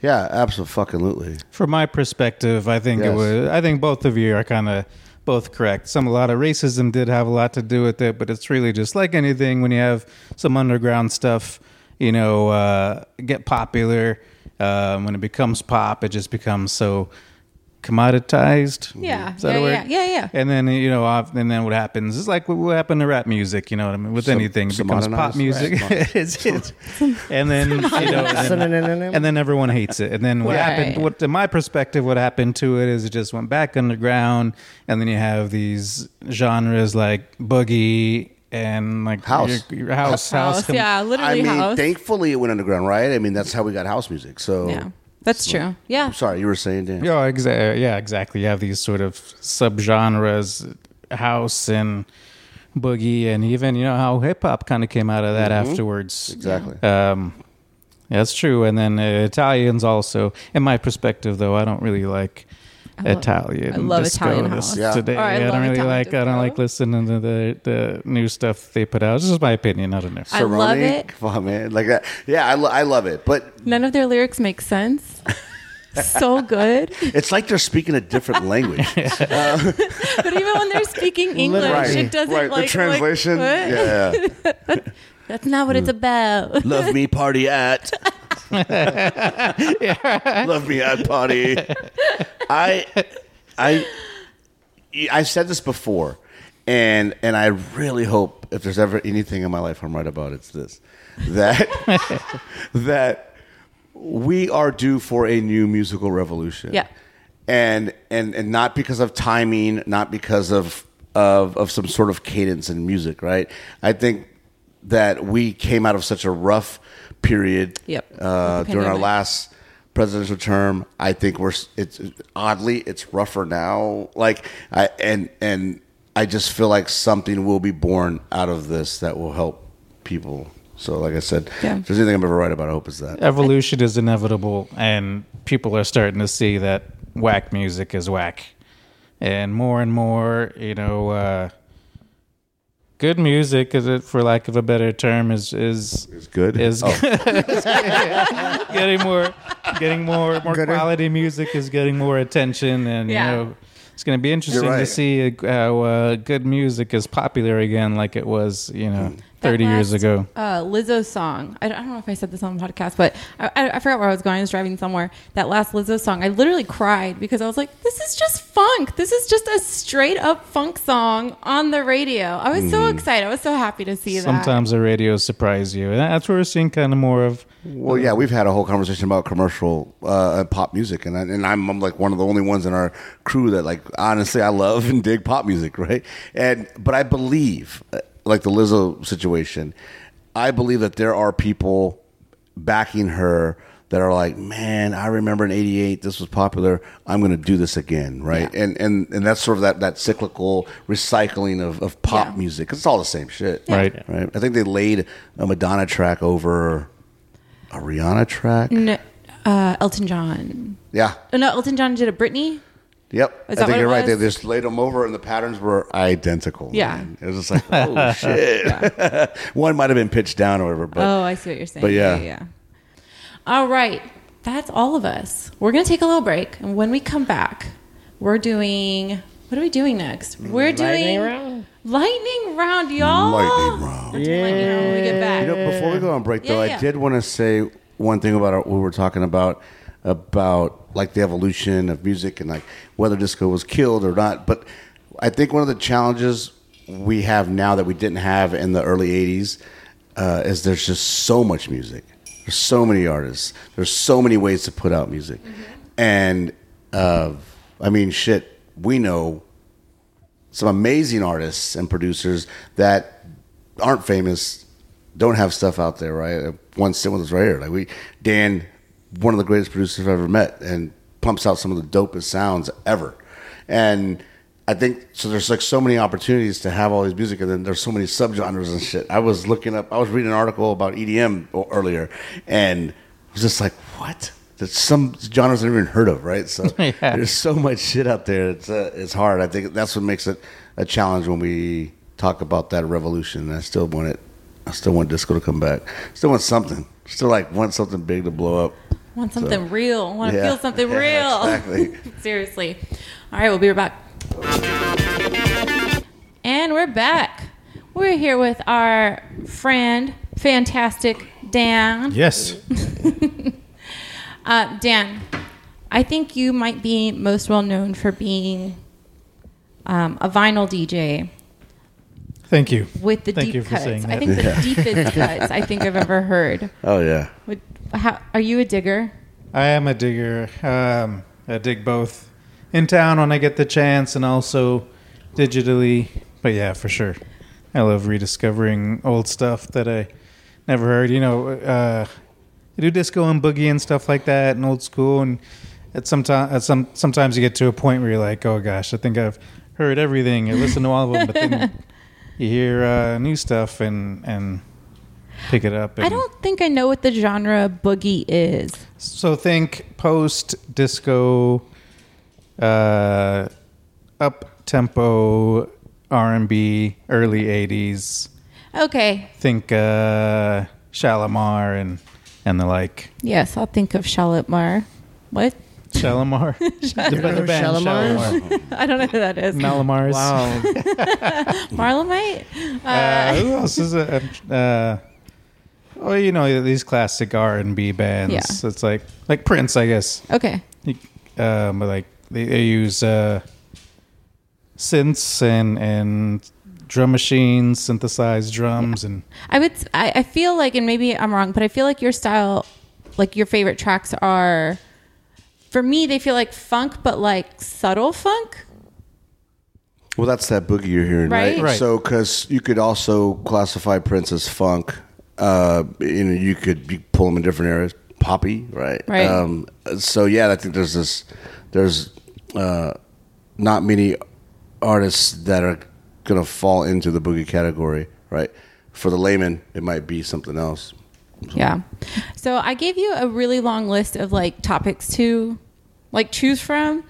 [SPEAKER 1] Yeah, absolutely.
[SPEAKER 2] From my perspective, I think it was. I think both of you are kind of both correct. Some a lot of racism did have a lot to do with it, but it's really just like anything when you have some underground stuff you know, uh, get popular. Um, when it becomes pop, it just becomes so commoditized.
[SPEAKER 4] Yeah,
[SPEAKER 2] Is that
[SPEAKER 4] yeah,
[SPEAKER 2] a word?
[SPEAKER 4] yeah, yeah, yeah.
[SPEAKER 2] And then you know, and then what happens is like what, what happened to rap music. You know what I mean? With
[SPEAKER 1] Some-
[SPEAKER 2] anything, it becomes pop music.
[SPEAKER 1] rap.
[SPEAKER 2] it's, it's, and then you know, and then, and then everyone hates it. And then what
[SPEAKER 4] Right.
[SPEAKER 2] happened? What, in my perspective, what happened to it is it just went back underground, and then you have these genres like boogie and like
[SPEAKER 1] House.
[SPEAKER 2] your, your house, house,
[SPEAKER 4] House, yeah,
[SPEAKER 1] I mean,
[SPEAKER 4] house.
[SPEAKER 1] thankfully it went underground, right? I mean, that's how we got house music. So,
[SPEAKER 4] yeah, that's true. Yeah,
[SPEAKER 1] I'm sorry, you were saying, Dan.
[SPEAKER 2] Yeah, exa- yeah, exactly. You have these sort of subgenres, house and boogie, and even you know how hip hop kind of came out of that afterwards.
[SPEAKER 1] Exactly.
[SPEAKER 2] Um, yeah, that's true. And then uh, Italians also. In my perspective, though, I don't really like
[SPEAKER 4] love-
[SPEAKER 2] Italian.
[SPEAKER 4] I love
[SPEAKER 2] disco
[SPEAKER 4] Italian
[SPEAKER 2] this-
[SPEAKER 4] house.
[SPEAKER 1] Yeah.
[SPEAKER 2] Today,
[SPEAKER 4] Or I
[SPEAKER 2] I, don't really
[SPEAKER 4] Italian
[SPEAKER 2] like. I don't like listening to the the new stuff they put out. This is my opinion. I don't know.
[SPEAKER 4] I love it.
[SPEAKER 1] Come on, man. Like that. Yeah, I, lo- I love it. But
[SPEAKER 4] none of their lyrics make sense. so good,
[SPEAKER 1] it's like they're speaking a different language.
[SPEAKER 4] Uh, but even when they're speaking English,
[SPEAKER 1] right.
[SPEAKER 4] it doesn't
[SPEAKER 1] right.
[SPEAKER 4] like
[SPEAKER 1] the translation.
[SPEAKER 4] Like, what?
[SPEAKER 1] yeah.
[SPEAKER 4] That's not what it's mm. about.
[SPEAKER 1] Love me party at. Love me at potty. I, I, I've said this before, and and I really hope if there's ever anything in my life I'm right about, it's this that that we are due for a new musical revolution.
[SPEAKER 4] Yeah.
[SPEAKER 1] and and and not because of timing, not because of of of some sort of cadence in music, right? I think that we came out of such a rough period
[SPEAKER 4] Yep.
[SPEAKER 1] uh, during our last presidential term. I think we're it's oddly it's rougher now. Like I and and I just feel like something will be born out of this that will help people. So, like I said,
[SPEAKER 4] Yeah.
[SPEAKER 1] if there's anything I'm ever right about, I hope it's that.
[SPEAKER 2] Evolution is inevitable, and people are starting to see that whack music is whack, and more and more, you know, uh, good music, is it for lack of a better term, is is
[SPEAKER 1] It's good.
[SPEAKER 2] is
[SPEAKER 1] Oh.
[SPEAKER 2] getting more, getting more, more
[SPEAKER 3] Gooder.
[SPEAKER 2] quality music is getting more attention, and
[SPEAKER 4] Yeah.
[SPEAKER 2] you know, it's going to be interesting to see uh, how uh, good music is popular again, like it was, you know,
[SPEAKER 4] That
[SPEAKER 2] thirty years ago.
[SPEAKER 4] Uh, Lizzo song. I don't, I don't know if I said this on the podcast, but I, I, I forgot where I was going. I was driving somewhere. That last Lizzo song, I literally cried because I was like, "This is just funk. This is just a straight up funk song on the radio." I was so excited. I was so happy to see that.
[SPEAKER 2] Sometimes the radio surprise you, and that's where we're seeing kind of more of.
[SPEAKER 1] Well, yeah, we've had a whole conversation about commercial uh, pop music, and I, and I'm, I'm like one of the only ones in our crew that like honestly I love and dig pop music, right? And but I believe, uh, like the Lizzo situation, I believe that there are people backing her that are like, man, I remember in '88 this was popular. I'm going to do this again, right?
[SPEAKER 4] Yeah.
[SPEAKER 1] And and and that's sort of that that cyclical recycling of, of pop
[SPEAKER 4] Yeah.
[SPEAKER 1] music. 'cause it's all the same shit,
[SPEAKER 2] Right.
[SPEAKER 1] Right. I think they laid a Madonna track over a Rihanna track.
[SPEAKER 4] N- uh, Elton John.
[SPEAKER 1] Yeah.
[SPEAKER 4] Oh, no, Elton John did a Britney.
[SPEAKER 1] Yep.
[SPEAKER 4] Is
[SPEAKER 1] I think
[SPEAKER 4] what
[SPEAKER 1] you're
[SPEAKER 4] it
[SPEAKER 1] right. They just laid them over, and the patterns were identical.
[SPEAKER 4] Yeah.
[SPEAKER 1] man. It was just like, oh shit. One might have been pitched down or whatever, but
[SPEAKER 4] oh, I see what you're saying.
[SPEAKER 1] but yeah.
[SPEAKER 4] yeah. All right, that's all of us. We're gonna take a little break, and when we come back, we're doing. What are we doing next? We're doing
[SPEAKER 3] Lightning round?
[SPEAKER 4] lightning round, y'all.
[SPEAKER 1] Lightning round.
[SPEAKER 4] We're doing lightning round when we get back.
[SPEAKER 1] You know, before we go on break, though,
[SPEAKER 4] Yeah, yeah.
[SPEAKER 1] I did want to say one thing about what we were talking about about like the evolution of music and like whether disco was killed or not. But I think one of the challenges we have now that we didn't have in the early '80s uh, is there's just so much music. There's so many artists. There's so many ways to put out music, and uh, I mean, shit. We know some amazing artists and producers that aren't famous, don't have stuff out there, right? One sit with us right here. Like we, Dan, one of the greatest producers I've ever met, and pumps out some of the dopest sounds ever. And I think so. There's like so many opportunities to have all these music, and then there's so many subgenres and shit. I was looking up, I was reading an article about EDM earlier, and I was just like, what? There's some genres I've never even heard of, right? So
[SPEAKER 2] Yeah.
[SPEAKER 1] there's so much shit out there. It's uh, it's hard. I think that's what makes it a challenge when we talk about that revolution. I still want it. I still want disco to come back. Still want something. Still like want something big to blow up.
[SPEAKER 4] Want something
[SPEAKER 1] So-
[SPEAKER 4] real. Want to
[SPEAKER 1] Yeah.
[SPEAKER 4] feel something
[SPEAKER 1] Yeah,
[SPEAKER 4] real.
[SPEAKER 1] exactly.
[SPEAKER 4] Seriously. All right, we'll be right back. And we're back. We're here with our friend, fantastic Dan.
[SPEAKER 2] Yes.
[SPEAKER 4] Uh, Dan, I think you might be most well known for being um, a vinyl DJ
[SPEAKER 2] Thank you.
[SPEAKER 4] with the
[SPEAKER 2] Thank
[SPEAKER 4] deep
[SPEAKER 2] you for
[SPEAKER 4] cuts.
[SPEAKER 2] saying
[SPEAKER 4] I
[SPEAKER 2] that.
[SPEAKER 4] think the deepest cuts I think I've ever heard.
[SPEAKER 1] Oh yeah.
[SPEAKER 4] Would, how, are you a digger?
[SPEAKER 2] I am a digger. Um, I dig both in town when I get the chance, and also digitally. But yeah, for sure, I love rediscovering old stuff that I never heard. You know, uh, I do disco and boogie and stuff like that, and old school. And at some time, at some sometimes you get to a point where you're like, oh gosh, I think I've heard everything. I listened to all of them, but then you hear uh, new stuff and and pick it up.
[SPEAKER 4] I don't think I know what the genre boogie is.
[SPEAKER 2] So think post disco, uh, up tempo R and B, early '80s.
[SPEAKER 4] Okay.
[SPEAKER 2] Think uh, Shalimar and and the like.
[SPEAKER 4] Yes, I'll think of Shalimar. What?
[SPEAKER 2] Shalimar, the, the band
[SPEAKER 3] Shalimar?
[SPEAKER 2] Shalimar,
[SPEAKER 4] I don't know who that is.
[SPEAKER 2] Malamars.
[SPEAKER 3] Wow.
[SPEAKER 4] Marlamite?
[SPEAKER 2] Uh, who else is it? Uh, oh, you know these classic R and B bands.
[SPEAKER 4] Yeah.
[SPEAKER 2] It's like like Prince, I guess.
[SPEAKER 4] Okay.
[SPEAKER 2] um, but like they, they use uh, synths and and drum machines, synthesized drums, and
[SPEAKER 4] I would. I, I feel like, and maybe I'm wrong, but I feel like your style, like your favorite tracks are, for me, they feel like funk, but like subtle funk.
[SPEAKER 1] Well, that's that boogie you're hearing, right?
[SPEAKER 4] Right.
[SPEAKER 2] Right.
[SPEAKER 1] So, because you could also classify Prince as funk. Uh, you know, you could you pull them in different areas. Poppy, right?
[SPEAKER 4] Right.
[SPEAKER 1] Um, so yeah, I think there's this. There's uh, not many artists that are gonna fall into the boogie category, right? For the layman, it might be something else.
[SPEAKER 4] Yeah. So I gave you a really long list of like topics to like choose from.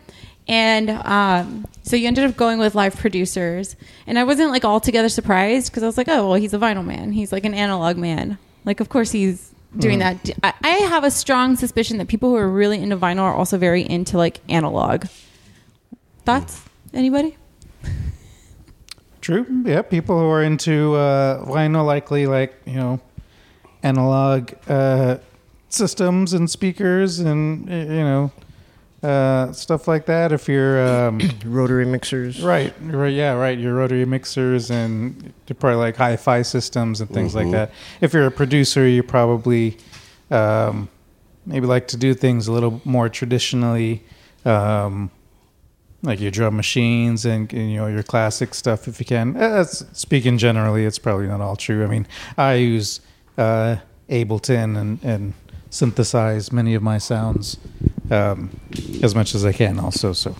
[SPEAKER 4] And um, so you ended up going with live producers. And I wasn't like altogether surprised because I was like, oh, well, he's a vinyl man. He's like an analog man. Like, of course, he's doing that. I, I have a strong suspicion that people who are really into vinyl are also very into like analog. Thoughts? Anybody?
[SPEAKER 2] true. Yeah, people who are into uh, vinyl likely like you know analog uh, systems and speakers and you know uh, stuff like that. If you're um,
[SPEAKER 3] Rotary mixers.
[SPEAKER 2] Right, right, yeah, right. Your rotary mixers and probably like hi-fi systems and things like that. If you're a producer, you probably um, maybe like to do things a little more traditionally, um, like your drum machines and, and, you know your classic stuff if you can. That's, speaking generally, it's probably not all true. I mean, I use uh, Ableton and and synthesize many of my sounds um, as much as I can. Also, so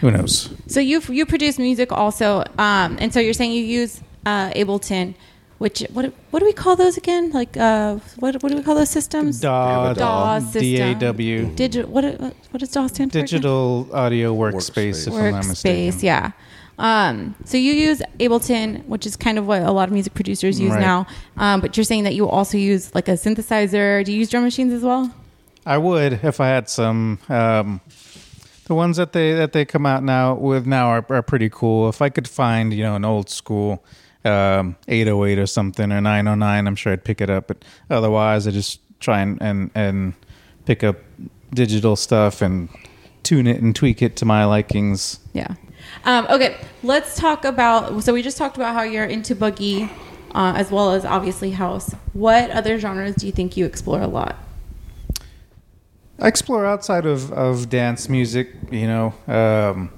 [SPEAKER 2] who knows.
[SPEAKER 4] So you you produce music also, um, and so you're saying you use uh, Ableton, which what what do we call those again? Like uh, what what do we call those systems?
[SPEAKER 2] DAW,
[SPEAKER 4] DAW system.
[SPEAKER 2] DAW,
[SPEAKER 4] Digi- what what does DAW stand for? again?
[SPEAKER 2] Digital Audio Workspace,
[SPEAKER 1] Workspace.
[SPEAKER 2] if I'm not mistaken.
[SPEAKER 4] Workspace, yeah. Um, so you use Ableton, which is kind of what a lot of music producers use
[SPEAKER 2] Right.
[SPEAKER 4] now. Um, but you're saying that you also use like a synthesizer. Do you use drum machines as well?
[SPEAKER 2] I would if I had some. Um, the ones that they that they come out now with now are, are pretty cool. If I could find you know an old school um, 808 or something or 909, I'm sure I'd pick it up. But otherwise, I just try and and, and pick up digital stuff and tune it and tweak it to my likings.
[SPEAKER 4] Yeah. Um, okay, let's talk about. So we just talked about how you're into boogie, uh, as well as obviously house. What other genres do you think you explore a lot?
[SPEAKER 2] I explore outside of, of dance music. You know, um,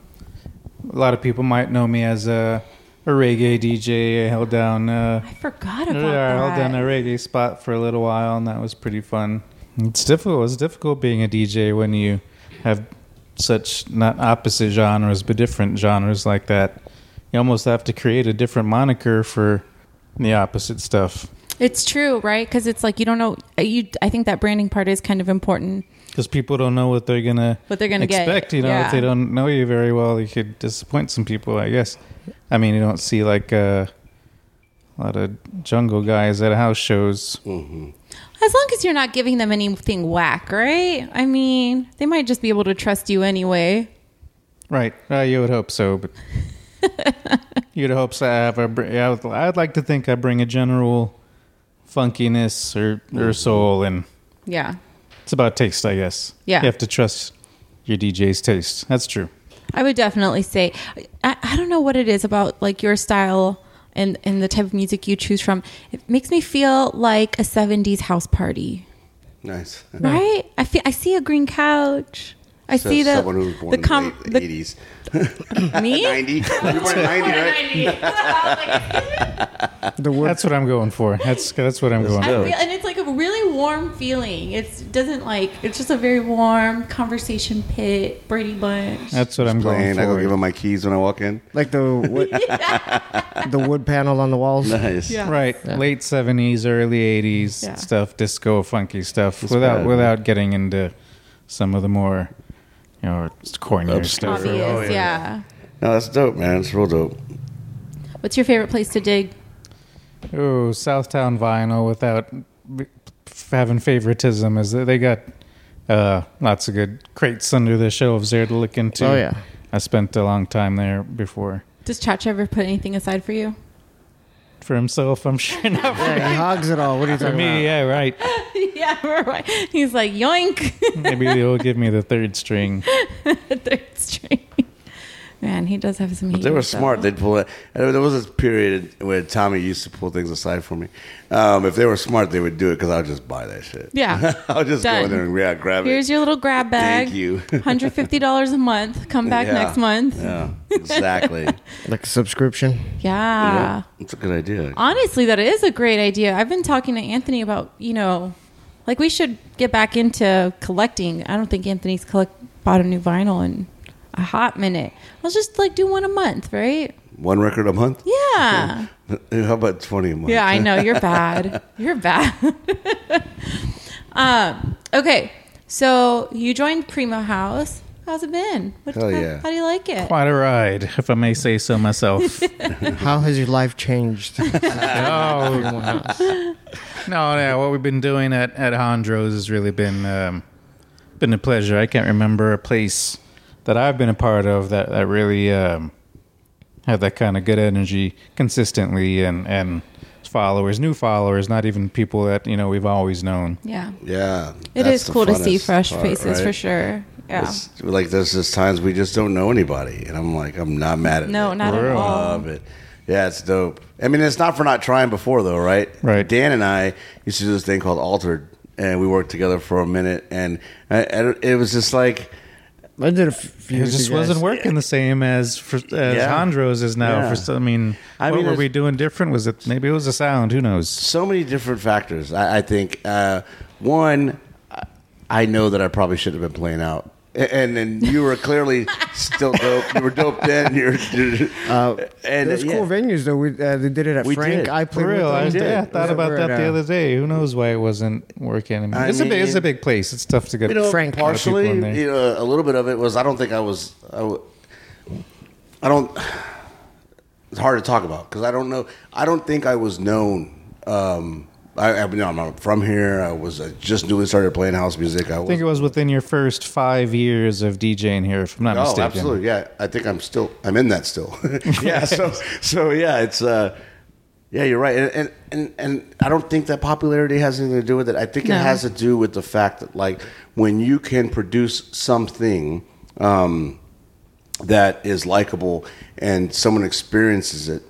[SPEAKER 2] a lot of people might know me as a, a reggae DJ. I held down, uh,
[SPEAKER 4] I forgot about
[SPEAKER 2] yeah, I held down a reggae spot for a little while, and that was pretty fun. It's difficult. It's difficult being a DJ when you have such not opposite genres, but different genres like that. You almost have to create a different moniker for the opposite stuff.
[SPEAKER 4] It's true, right? Because it's like you don't know. You, I think that branding part is kind of important.
[SPEAKER 2] because people don't know what they're gonna
[SPEAKER 4] What they're gonna get,
[SPEAKER 2] expect. You know,
[SPEAKER 4] yeah.
[SPEAKER 2] if they don't know you very well, you could disappoint some people. I guess. I mean, you don't see like uh, a lot of jungle guys at house shows.
[SPEAKER 4] As long as you're not giving them anything whack, right? I mean, they might just be able to trust you anyway.
[SPEAKER 2] Right. Uh, you would hope so, but you'd hope so. I have a, br- yeah, I would, I'd like to think I bring a general funkiness or or soul, and
[SPEAKER 4] Yeah.
[SPEAKER 2] it's about taste, I guess.
[SPEAKER 4] Yeah.
[SPEAKER 2] you have to trust your DJ's taste. That's true.
[SPEAKER 4] I would definitely say I, I don't know what it is about like your style and and the type of music you choose from. It makes me feel like a 70s house party.
[SPEAKER 1] Nice.
[SPEAKER 4] Right? I feel I see a green couch. I
[SPEAKER 1] So
[SPEAKER 4] see the
[SPEAKER 1] someone who was born
[SPEAKER 4] the
[SPEAKER 1] in
[SPEAKER 4] com
[SPEAKER 1] the
[SPEAKER 4] the
[SPEAKER 1] 80s.
[SPEAKER 4] me
[SPEAKER 1] 90. You were born 90, right?
[SPEAKER 3] The wood.
[SPEAKER 2] That's what I'm going for. That's that's what I'm going for.
[SPEAKER 4] feel, and it's like a really warm feeling. It doesn't like it's just a very warm conversation pit, Brady Bunch.
[SPEAKER 2] That's what I'm going
[SPEAKER 1] Playing. I go give him my keys when I walk in.
[SPEAKER 3] like the wood, the wood panel on the walls.
[SPEAKER 1] Nice.
[SPEAKER 4] Yeah.
[SPEAKER 2] Right, late '70s, early '80s
[SPEAKER 4] Yeah.
[SPEAKER 2] stuff, disco, funky stuff, without
[SPEAKER 1] bad.
[SPEAKER 2] without getting into some of the more, you know, cornier
[SPEAKER 1] Obscure.
[SPEAKER 2] stuff.
[SPEAKER 4] Obvious,
[SPEAKER 1] Oh,
[SPEAKER 4] yeah.
[SPEAKER 1] yeah. No, that's dope, man. It's real dope.
[SPEAKER 4] What's your favorite place to dig?
[SPEAKER 2] Oh, Southtown Vinyl without b- f- having favoritism is that they got uh, lots of good crates under the shelves there to look into.
[SPEAKER 3] Oh, yeah.
[SPEAKER 2] I spent a long time there before.
[SPEAKER 4] Does Chacha ever put anything aside for you?
[SPEAKER 2] For himself, I'm sure not for,
[SPEAKER 3] Yeah, he hogs it all. What are you
[SPEAKER 2] for
[SPEAKER 3] talking
[SPEAKER 2] me.
[SPEAKER 3] about?
[SPEAKER 2] Yeah, right.
[SPEAKER 4] yeah, right. He's like yoink,
[SPEAKER 2] Maybe he'll give me the third string.
[SPEAKER 4] third string. Man, he does have some.
[SPEAKER 1] But they were
[SPEAKER 4] heat, though.
[SPEAKER 1] smart. They'd pull it. and There was a period where Tommy used to pull things aside for me. Um, if they were smart, they would do it because I would just buy that shit.
[SPEAKER 4] Yeah.
[SPEAKER 1] I'll just go in there and yeah, grab
[SPEAKER 4] Here's
[SPEAKER 1] it.
[SPEAKER 4] Here's your little grab bag.
[SPEAKER 1] Thank you.
[SPEAKER 4] Hundred fifty dollars a month. Come back
[SPEAKER 1] Yeah.
[SPEAKER 4] next month.
[SPEAKER 1] Yeah, exactly.
[SPEAKER 3] Like a subscription.
[SPEAKER 4] Yeah.
[SPEAKER 1] That's a good idea.
[SPEAKER 4] Honestly, that is a great idea. I've been talking to Anthony about, you know, like we should get back into collecting. I don't think Anthony's collect bought a new vinyl in a hot minute. I'll just like do one a month, right?
[SPEAKER 1] One record a month.
[SPEAKER 4] Yeah.
[SPEAKER 1] How about twenty a month?
[SPEAKER 4] Yeah, I know you're bad. You're bad. um, okay, so you joined Primo House. How's it been? What,
[SPEAKER 1] Hell
[SPEAKER 4] how,
[SPEAKER 1] yeah.
[SPEAKER 4] how do you like it?
[SPEAKER 2] Quite a ride, if I may say so myself.
[SPEAKER 3] How has your life changed?
[SPEAKER 2] oh, no, yeah. What we've been doing at at Hondros has really been um, been a pleasure. I can't remember a place that I've been a part of that that really um, had that kind of good energy consistently and and followers, new followers, not even people that you know we've always known.
[SPEAKER 4] Yeah,
[SPEAKER 1] Yeah,
[SPEAKER 4] it
[SPEAKER 1] that's
[SPEAKER 4] is
[SPEAKER 1] the
[SPEAKER 4] cool to see fresh
[SPEAKER 1] part,
[SPEAKER 4] faces for sure. Yeah,
[SPEAKER 1] It's like there's just times we just don't know anybody, and I'm like, I'm not mad at it.
[SPEAKER 4] no,
[SPEAKER 1] it.
[SPEAKER 4] not at all.
[SPEAKER 1] Love it. Yeah, it's dope. I mean, it's not for not trying before, though, right?
[SPEAKER 2] Right.
[SPEAKER 1] Dan and I used to do this thing called Altered, and we worked together for a minute, and I, I- it was just like,
[SPEAKER 3] I did a f- few.
[SPEAKER 2] It just wasn't working the same as for, as
[SPEAKER 1] Yeah.
[SPEAKER 2] Hondros is now.
[SPEAKER 1] Yeah.
[SPEAKER 2] For some- I mean,
[SPEAKER 1] I
[SPEAKER 2] what
[SPEAKER 1] mean,
[SPEAKER 2] were we doing different? Was it maybe it was the sound? Who knows?
[SPEAKER 1] so many different factors. I, I think uh, one, I- I know that I probably should have been playing out, A- and then you were clearly still dope. You were dope then. You're, you're
[SPEAKER 3] Uh,
[SPEAKER 1] and
[SPEAKER 3] There's
[SPEAKER 1] yeah.
[SPEAKER 3] cool venues though. We uh, they did it at
[SPEAKER 1] We
[SPEAKER 3] Frank.
[SPEAKER 1] did.
[SPEAKER 3] I played
[SPEAKER 2] For real,
[SPEAKER 3] with
[SPEAKER 2] I,
[SPEAKER 1] did.
[SPEAKER 2] yeah, I thought about that
[SPEAKER 3] at,
[SPEAKER 2] the
[SPEAKER 3] uh,
[SPEAKER 2] other day. Who knows why it wasn't working? I mean,
[SPEAKER 1] I
[SPEAKER 2] it's a big, it's a big place. It's tough to get.
[SPEAKER 1] you know,
[SPEAKER 3] Frank.
[SPEAKER 1] partially,
[SPEAKER 2] in there.
[SPEAKER 1] you know, a little bit of it was I don't think I was. I, w- I don't. It's hard to talk about because I don't know. I don't think I was known. Um, I, I mean, I'm from here. I was I just newly started playing house music. I,
[SPEAKER 2] I think it was within your first five years of DJing here, if I'm not
[SPEAKER 1] Oh,
[SPEAKER 2] mistaken.
[SPEAKER 1] absolutely. Yeah, I think I'm still. I'm in that still. yeah. So, so yeah, it's. uh Yeah, you're right, and, and and and I don't think that popularity has anything to do with it. I think
[SPEAKER 4] No.
[SPEAKER 1] it has to do with the fact that, like, when you can produce something um, that is likable and someone experiences it,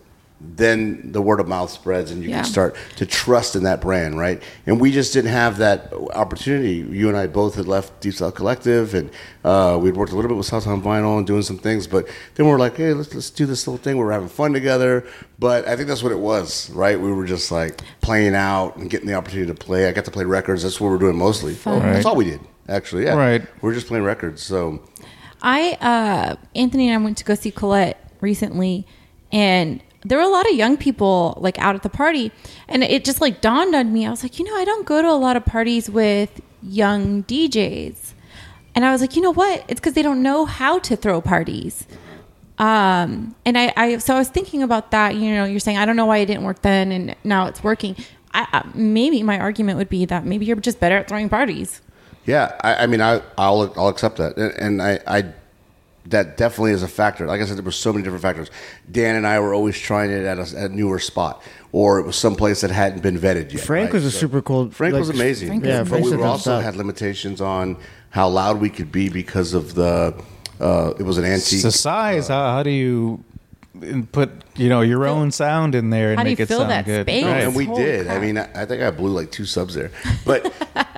[SPEAKER 1] then the word of mouth spreads, and you
[SPEAKER 4] Yeah.
[SPEAKER 1] can start to trust in that brand, right? And we just didn't have that opportunity. You and I both had left Deep South Collective, and uh, we'd worked a little bit with Southtown Vinyl and doing some things. But then we are like, hey, let's let's do this little thing. We are having fun together. But I think that's what it was, right? We were just like playing out and getting the opportunity to play. I got to play records. That's what we're doing mostly.
[SPEAKER 4] Fun.
[SPEAKER 1] That's all we did, actually. Yeah,
[SPEAKER 2] Right.
[SPEAKER 1] We We're just playing records. So
[SPEAKER 4] I uh Anthony and I went to go see Colette recently and there were a lot of young people like out at the party and it just like dawned on me. I was like, you know, I don't go to a lot of parties with young DJs. And I was like, you know what? It's because they don't know how to throw parties. Um, and I, I, so I was thinking about that. You know, you're saying I don't know why it didn't work then, and now it's working. I, maybe my argument would be that maybe you're just better at throwing parties.
[SPEAKER 1] Yeah, I, mean, I, I'll I'll accept that, and, and I, I that definitely is a factor. Like I said, there were so many different factors. Dan and I were always trying it at a, at a newer spot, or it was someplace that hadn't been vetted yet.
[SPEAKER 3] Frank
[SPEAKER 1] right?
[SPEAKER 3] was a
[SPEAKER 1] So-
[SPEAKER 3] super cool.
[SPEAKER 1] Frank
[SPEAKER 3] like,
[SPEAKER 1] was amazing.
[SPEAKER 4] Frank
[SPEAKER 3] Yeah,
[SPEAKER 4] was
[SPEAKER 1] but we were also had limitations on how loud we could be because of the. Uh, it was an antique.
[SPEAKER 2] the size. how, how do you put you know your own sound in there and
[SPEAKER 4] How do
[SPEAKER 2] make
[SPEAKER 4] you
[SPEAKER 2] it
[SPEAKER 4] fill
[SPEAKER 2] sound
[SPEAKER 4] that
[SPEAKER 2] good?
[SPEAKER 4] space?
[SPEAKER 2] Right.
[SPEAKER 1] and we
[SPEAKER 4] Holy
[SPEAKER 1] did. I mean, I, I think I blew like two subs there. But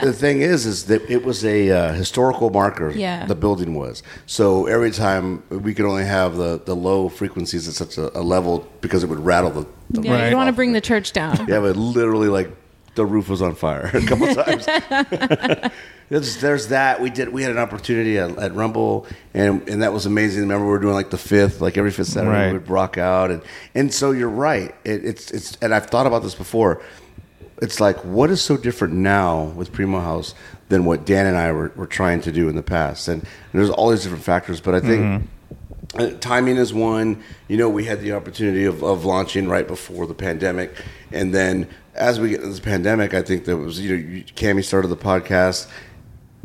[SPEAKER 1] the thing is, is that it was a uh, historical marker.
[SPEAKER 4] Yeah.
[SPEAKER 1] The building was. So every time we could only have the, the low frequencies at such a, a level because it would rattle the. the
[SPEAKER 4] Yeah, you
[SPEAKER 2] Right.
[SPEAKER 4] don't want to bring the church down.
[SPEAKER 1] Yeah, but literally, like the roof was on fire a couple times. there's, there's that. We did. We had an opportunity at, at Rumble, and and that was amazing. Remember, we were doing like the fifth, like every fifth Saturday,
[SPEAKER 2] Right.
[SPEAKER 1] we would rock out, and and so you're right. It, it's it's, and I've thought about this before. It's like what is so different now with Primo House than what Dan and I were, were trying to do in the past, and, there's all these different factors. But I think. Mm-hmm. Uh, timing is one. You know, we had the opportunity of, of launching right before the pandemic, and then as we get into this pandemic, I think there was you know, Cami started the podcast,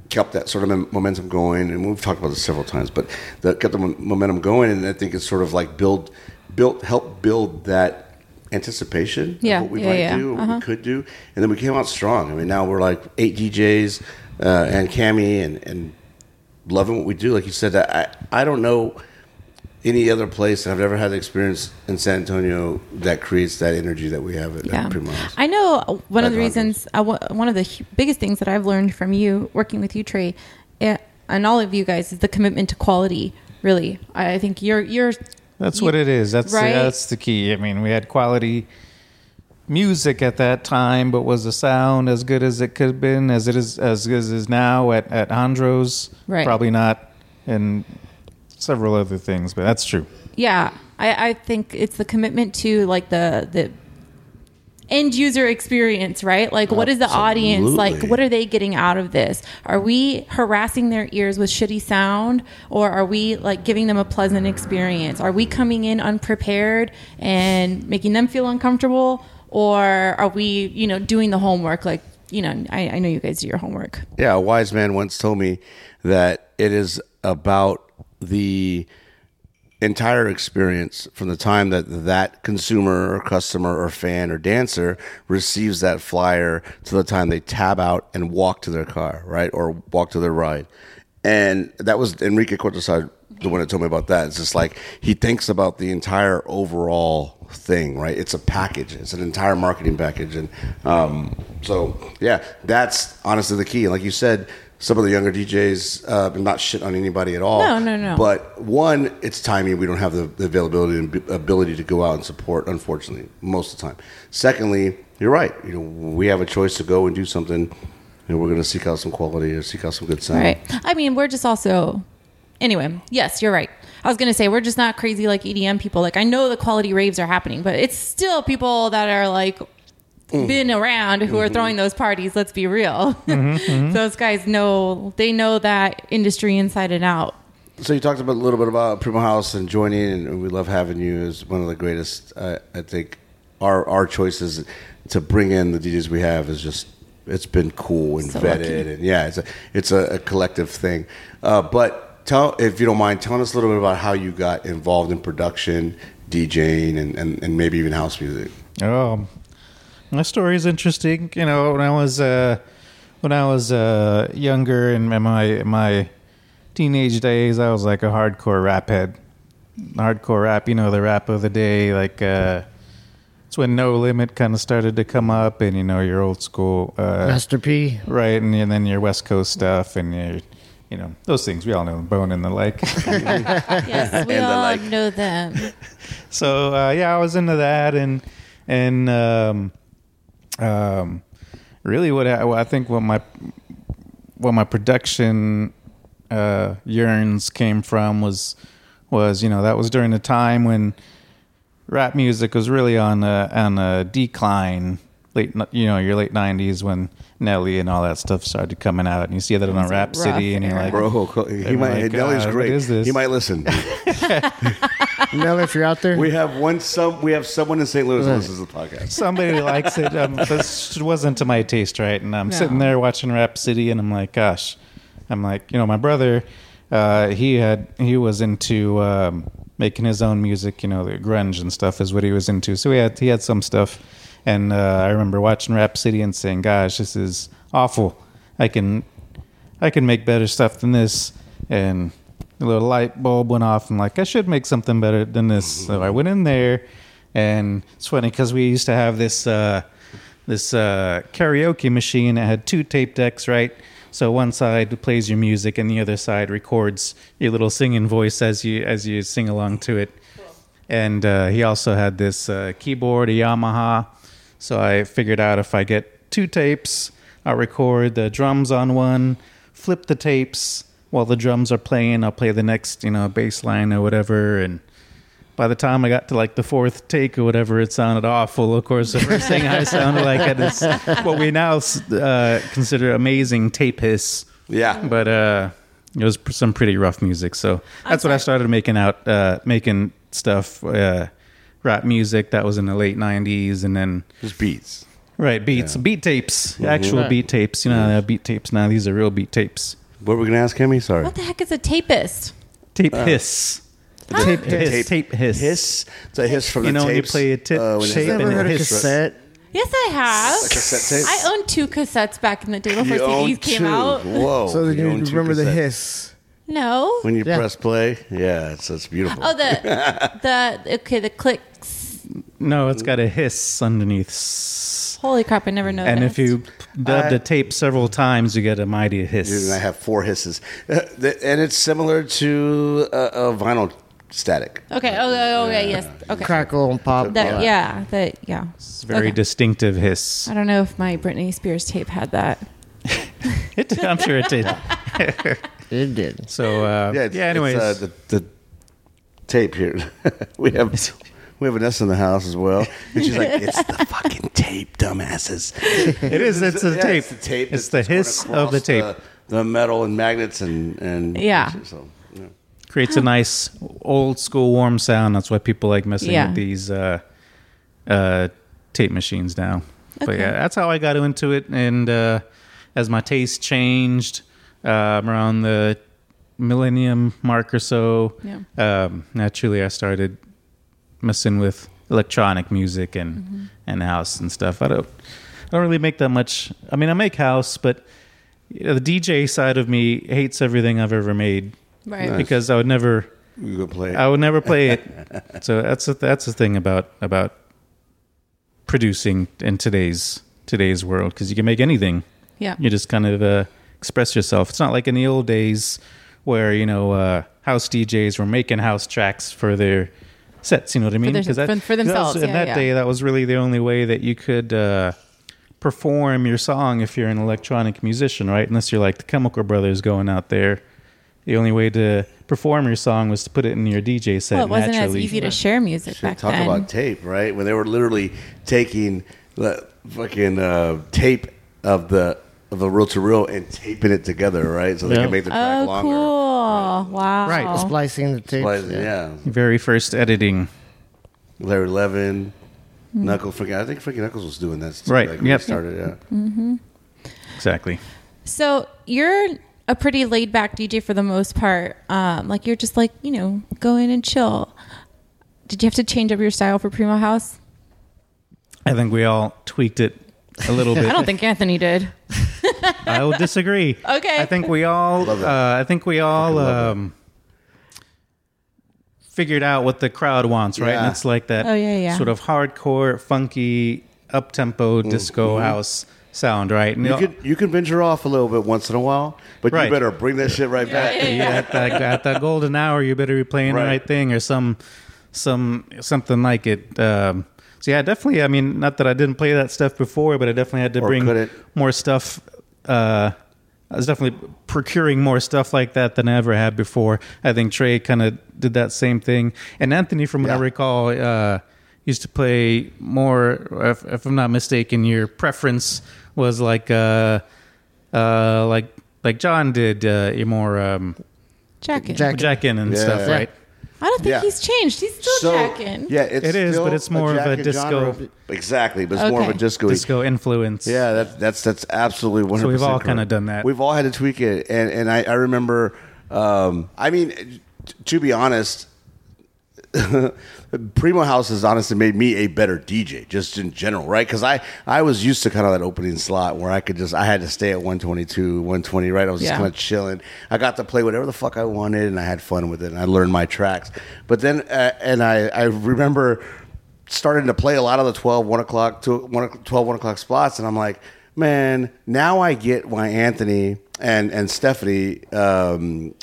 [SPEAKER 1] kept that sort of momentum going, and we've talked about this several times, but that kept the momentum going, and I think it's sort of like build, built, help build that anticipation
[SPEAKER 4] Yeah,
[SPEAKER 1] of what we
[SPEAKER 4] yeah,
[SPEAKER 1] might
[SPEAKER 4] yeah.
[SPEAKER 1] do, what
[SPEAKER 4] Uh-huh.
[SPEAKER 1] we could do, and then we came out strong. I mean, now we're like eight DJs uh, and Cami and and loving what we do. Like you said, I I don't know any other place, and I've never had the experience in San Antonio that creates that energy that we have at,
[SPEAKER 4] Yeah,
[SPEAKER 1] at Primo House.
[SPEAKER 4] I know one of the reasons, uh, one one of the hu- biggest things that I've learned from you working with you, Trey, eh, and all of you guys is the commitment to quality. Really, I I think you're you're.
[SPEAKER 2] That's
[SPEAKER 4] you-
[SPEAKER 2] what it is. That's
[SPEAKER 4] Right?
[SPEAKER 2] that's the key. I mean, we had quality music at that time, but was the sound as good as it could have been, as it is as good as it is now at at Hondros?
[SPEAKER 4] Right.
[SPEAKER 2] Probably not, and several other things. But that's true.
[SPEAKER 4] Yeah, I, I think it's the commitment to like the the end user experience, right? Like, what is the audience like? What are they getting out of this? Are we harassing their ears with shitty sound, or are we like giving them a pleasant experience? Are we coming in unprepared and making them feel uncomfortable, or are we, you know, doing the homework? Like, you know, I, I know you guys do your homework.
[SPEAKER 1] Yeah, a wise man once told me that it is about the entire experience from the time that that consumer or customer or fan or dancer receives that flyer to the time they tab out and walk to their car, right? Or walk to their ride. And that was Enrique Cortesar, the one that told me about that. It's just like he thinks about the entire overall thing, right? It's a package. It's an entire marketing package, and um, so yeah, that's honestly the key. Like you said, some of the younger DJs, uh, not shit on anybody at all.
[SPEAKER 4] No, no, no.
[SPEAKER 1] But one, it's timing. We don't have the, the availability and b- ability to go out and support, unfortunately, most of the time. Secondly, you're right. You know, we have a choice to go and do something. You know, we're going to seek out some quality or seek out some good sound.
[SPEAKER 4] Right. I mean, we're just also. Anyway, yes, you're right. I was gonna say we're just not crazy like EDM people. Like I know the quality raves are happening, but it's still people that are like been around who are throwing those parties. Let's be real. those guys know they know that industry inside and out.
[SPEAKER 1] So you talked about a little bit about Primo House and joining, and we love having you as one of the greatest. Uh, I think our our choices to bring in the DJs we have is just it's been cool and
[SPEAKER 4] So
[SPEAKER 1] vetted,
[SPEAKER 4] lucky.
[SPEAKER 1] and yeah, it's a it's a, a collective thing. Uh, but tell if you don't mind, telling us a little bit about how you got involved in production, DJing, and, and, and maybe even house music.
[SPEAKER 2] Oh, my story is interesting. You know, when I was uh, when I was uh, younger in my my teenage days, I was like a hardcore rap head. Hardcore rap, you know, the rap of the day. Like uh, it's when No Limit kind of started to come up, and you know, your old school, uh,
[SPEAKER 3] Master P.
[SPEAKER 2] right, and, and then your West Coast stuff, and your, you know, those things we all know, Bone and the like.
[SPEAKER 4] Yes, we
[SPEAKER 1] And the
[SPEAKER 4] all
[SPEAKER 1] like.
[SPEAKER 4] know them.
[SPEAKER 2] so uh, yeah, I was into that, and and um, um, really what I, I think what my what my production uh, yearns came from was was you know that was during the time when rap music was really on a, on a decline. Late you know your late 90s when Nelly and all that stuff started coming out and you see that on
[SPEAKER 4] a
[SPEAKER 2] Rap City and you're like
[SPEAKER 1] Bro, he might.
[SPEAKER 2] my
[SPEAKER 1] Nelly's
[SPEAKER 2] God,
[SPEAKER 1] great.
[SPEAKER 2] what is this?
[SPEAKER 1] He might listen.
[SPEAKER 3] Nelly, if you're out there,
[SPEAKER 1] we have one. Some we have someone in St. Louis who listens to the podcast.
[SPEAKER 2] somebody likes it. Um, this wasn't to my taste, right? And I'm
[SPEAKER 4] No.
[SPEAKER 2] sitting there watching Rap City, and I'm like, gosh, I'm like, you know, my brother uh, he had he was into um, making his own music. You know, the grunge and stuff is what he was into. So he had he had some stuff, and uh, I remember watching Rap City and saying, "Gosh, this is awful. I can I can make better stuff than this." And a little light bulb went off. and like, I should make something better than this. So I went in there, and it's funny because we used to have this uh, this uh, karaoke machine It had two tape decks, right? So one side plays your music, and the other side records your little singing voice as you as you sing along to it. And uh, he also had this uh, keyboard, a Yamaha. So I figured out if I get two tapes, I'll record the drums on one, flip the tapes while the drums are playing. I'll play the next, you know, bass line or whatever. And by the time I got to like the fourth take or whatever, it sounded awful. Of course, the first thing I sounded like at this, what we now uh, consider amazing tape hiss.
[SPEAKER 1] Yeah.
[SPEAKER 2] But uh, it was some pretty rough music. So that's what I started making out, uh, making stuff, uh, rap music. That was in the late '90s, and then
[SPEAKER 1] Just beats.
[SPEAKER 2] right beats, beat tapes, actual
[SPEAKER 3] Right.
[SPEAKER 2] beat tapes. You know, they have beat tapes now. These are real beat tapes.
[SPEAKER 1] What were we gonna ask Kimmy? Sorry.
[SPEAKER 4] What the heck is a tapist?
[SPEAKER 2] Tape hiss.
[SPEAKER 3] Tape hiss.
[SPEAKER 2] Hiss. Tape hiss.
[SPEAKER 1] Hiss. It's a hiss from
[SPEAKER 2] You
[SPEAKER 1] the
[SPEAKER 2] know when you play a tip
[SPEAKER 1] uh, when it
[SPEAKER 2] shape
[SPEAKER 1] has
[SPEAKER 2] and
[SPEAKER 1] that-
[SPEAKER 3] heard of
[SPEAKER 2] hiss.
[SPEAKER 3] cassette.
[SPEAKER 4] Yes, I have.
[SPEAKER 1] A cassette tape?
[SPEAKER 4] I owned two cassettes back in the day before
[SPEAKER 1] You own
[SPEAKER 4] CDs came
[SPEAKER 1] two.
[SPEAKER 4] out.
[SPEAKER 1] Whoa.
[SPEAKER 3] So then you
[SPEAKER 1] own
[SPEAKER 3] remember the hiss.
[SPEAKER 4] No.
[SPEAKER 1] When you
[SPEAKER 3] Yeah.
[SPEAKER 1] press play, yeah, it's it's beautiful.
[SPEAKER 4] Oh, the the okay, the clicks.
[SPEAKER 2] No, it's got a hiss underneath.
[SPEAKER 4] Holy crap! I never noticed.
[SPEAKER 2] And if you dub
[SPEAKER 1] I-
[SPEAKER 2] the tape several times, you get a mighty hiss.
[SPEAKER 1] and I have four hisses, Uh, and it's similar to a, a vinyl static.
[SPEAKER 4] okay, okay, okay, yes, okay.
[SPEAKER 3] Crackle and pop.
[SPEAKER 4] That yeah, that yeah.
[SPEAKER 2] It's very
[SPEAKER 4] Okay.
[SPEAKER 2] distinctive hiss.
[SPEAKER 4] I don't know if my Britney Spears tape had that.
[SPEAKER 2] It, I'm sure it did.
[SPEAKER 3] It did.
[SPEAKER 2] So uh,
[SPEAKER 1] Yeah,
[SPEAKER 2] yeah. anyways,
[SPEAKER 1] it's, uh, the, the tape here. we have we have Vanessa in the house as well, and she's like, "It's the fucking tape, dumbasses."
[SPEAKER 2] it is. It's the
[SPEAKER 1] Yeah,
[SPEAKER 2] tape.
[SPEAKER 1] It's the tape.
[SPEAKER 2] It's
[SPEAKER 1] that's
[SPEAKER 2] the hiss of the tape.
[SPEAKER 1] The, the metal and magnets and and
[SPEAKER 4] Yeah.
[SPEAKER 1] So, yeah.
[SPEAKER 2] Creates a nice old school warm sound. That's why people like messing
[SPEAKER 4] Yeah.
[SPEAKER 2] with these uh, uh, tape machines now. But yeah, that's how I got into it. And uh, as my taste changed um, around the millennium mark or so,
[SPEAKER 4] Yeah.
[SPEAKER 2] um, naturally I started messing with electronic music and
[SPEAKER 4] Mm-hmm.
[SPEAKER 2] and house and stuff. I don't I don't really make that much. I mean, I make house, but you know, the DJ side of me hates everything I've ever made
[SPEAKER 4] Right.
[SPEAKER 1] Nice.
[SPEAKER 2] because I would never
[SPEAKER 1] You go play.
[SPEAKER 2] I would never play it. so that's the, that's the thing about about producing in today's today's world because you can make anything.
[SPEAKER 4] Yeah.
[SPEAKER 2] You just kind of uh, express yourself. It's not like in the old days where you know uh, house DJs were making house tracks for their sets. You know what I mean?
[SPEAKER 4] their-
[SPEAKER 2] 'Cause
[SPEAKER 4] for- for
[SPEAKER 2] 'cause that
[SPEAKER 4] themselves,
[SPEAKER 2] was- in
[SPEAKER 4] yeah,
[SPEAKER 2] that
[SPEAKER 4] yeah.
[SPEAKER 2] day, that was really the only way that you could. Uh, perform your song if you're an electronic musician right unless you're like the chemical brothers going out there the only way to perform your song was to put it in your dj set
[SPEAKER 4] Well, it wasn't as easy to share music
[SPEAKER 1] Shit,
[SPEAKER 4] back
[SPEAKER 1] talk
[SPEAKER 4] then.
[SPEAKER 1] Talk about tape, right? When they were literally taking the fucking uh, tape of the of the reel to reel and taping it together, right? So they
[SPEAKER 3] Yeah.
[SPEAKER 1] could make the track
[SPEAKER 4] oh,
[SPEAKER 1] longer.
[SPEAKER 4] cool! Wow.
[SPEAKER 2] Right.
[SPEAKER 3] Splicing the tape.
[SPEAKER 1] But, yeah.
[SPEAKER 2] very first editing
[SPEAKER 1] Larry Levan, Knuckles. Frankie, I think Frankie Knuckles was doing that. Too,
[SPEAKER 2] Right,
[SPEAKER 1] Like when
[SPEAKER 2] yep.
[SPEAKER 1] he started. Yeah.
[SPEAKER 2] exactly
[SPEAKER 4] So you're a pretty laid back DJ for the most part. Um, like you're just like you know go in and chill. Did you have to change up your style for Primo House?
[SPEAKER 2] i think we all tweaked it a little bit
[SPEAKER 4] I don't think Anthony did.
[SPEAKER 2] i will disagree
[SPEAKER 4] Okay.
[SPEAKER 2] i think we all
[SPEAKER 1] Love it.
[SPEAKER 2] uh, i think we all
[SPEAKER 1] love
[SPEAKER 2] um, figured out what the crowd wants right and it's like that
[SPEAKER 4] Oh, yeah, yeah.
[SPEAKER 2] sort of hardcore funky up-tempo disco house sound right and
[SPEAKER 1] You
[SPEAKER 2] you-
[SPEAKER 1] can you can venture off a little bit once in a while, but
[SPEAKER 2] Right.
[SPEAKER 1] you better bring that shit right back.
[SPEAKER 2] yeah, at that at that golden hour, you better be playing the
[SPEAKER 1] Right.
[SPEAKER 2] right thing or some some something like it. Um, so yeah, definitely. I mean, not that I didn't play that stuff before, but I definitely had to
[SPEAKER 1] Or
[SPEAKER 2] bring
[SPEAKER 1] couldn't.
[SPEAKER 2] more stuff. Uh, I was definitely procuring more stuff like that than I ever had before. I think Trey kind of did that same thing, and Anthony, from what I recall, uh, used to play more. If, if I'm not mistaken, your preference was like uh, uh, like like John did. Uh, you're more. Um,
[SPEAKER 4] Jacket.
[SPEAKER 3] Jack-
[SPEAKER 2] jacking and
[SPEAKER 1] Yeah.
[SPEAKER 2] stuff, right?
[SPEAKER 4] I don't think
[SPEAKER 1] Yeah.
[SPEAKER 4] he's changed. He's still
[SPEAKER 1] So
[SPEAKER 4] jacking.
[SPEAKER 1] yeah, it's
[SPEAKER 2] It is,
[SPEAKER 1] still
[SPEAKER 2] but it's more of a
[SPEAKER 1] jacket
[SPEAKER 2] disco-
[SPEAKER 1] genre. Exactly, but it's more of a
[SPEAKER 4] Okay.
[SPEAKER 1] disco.
[SPEAKER 2] Disco influence.
[SPEAKER 1] Yeah, that, that's that's absolutely one
[SPEAKER 2] So we've all kinda done that.
[SPEAKER 1] We've all had to tweak it, and and I, I remember Um, I mean, t- to be honest, Primo House has honestly made me a better DJ, just in general, right? Because I, I was used to kind of that opening slot where I could just I had to stay at 122, 120, right? I was just kind of chilling. I got to play whatever the fuck I wanted, and I had fun with it, and I learned my tracks. But then, uh, and I, I remember starting to play a lot of the 12, 1 o'clock, to 1, o'clock- 12, 1 o'clock spots, and I'm like, man, now I get why Anthony and and Stephanie. Um,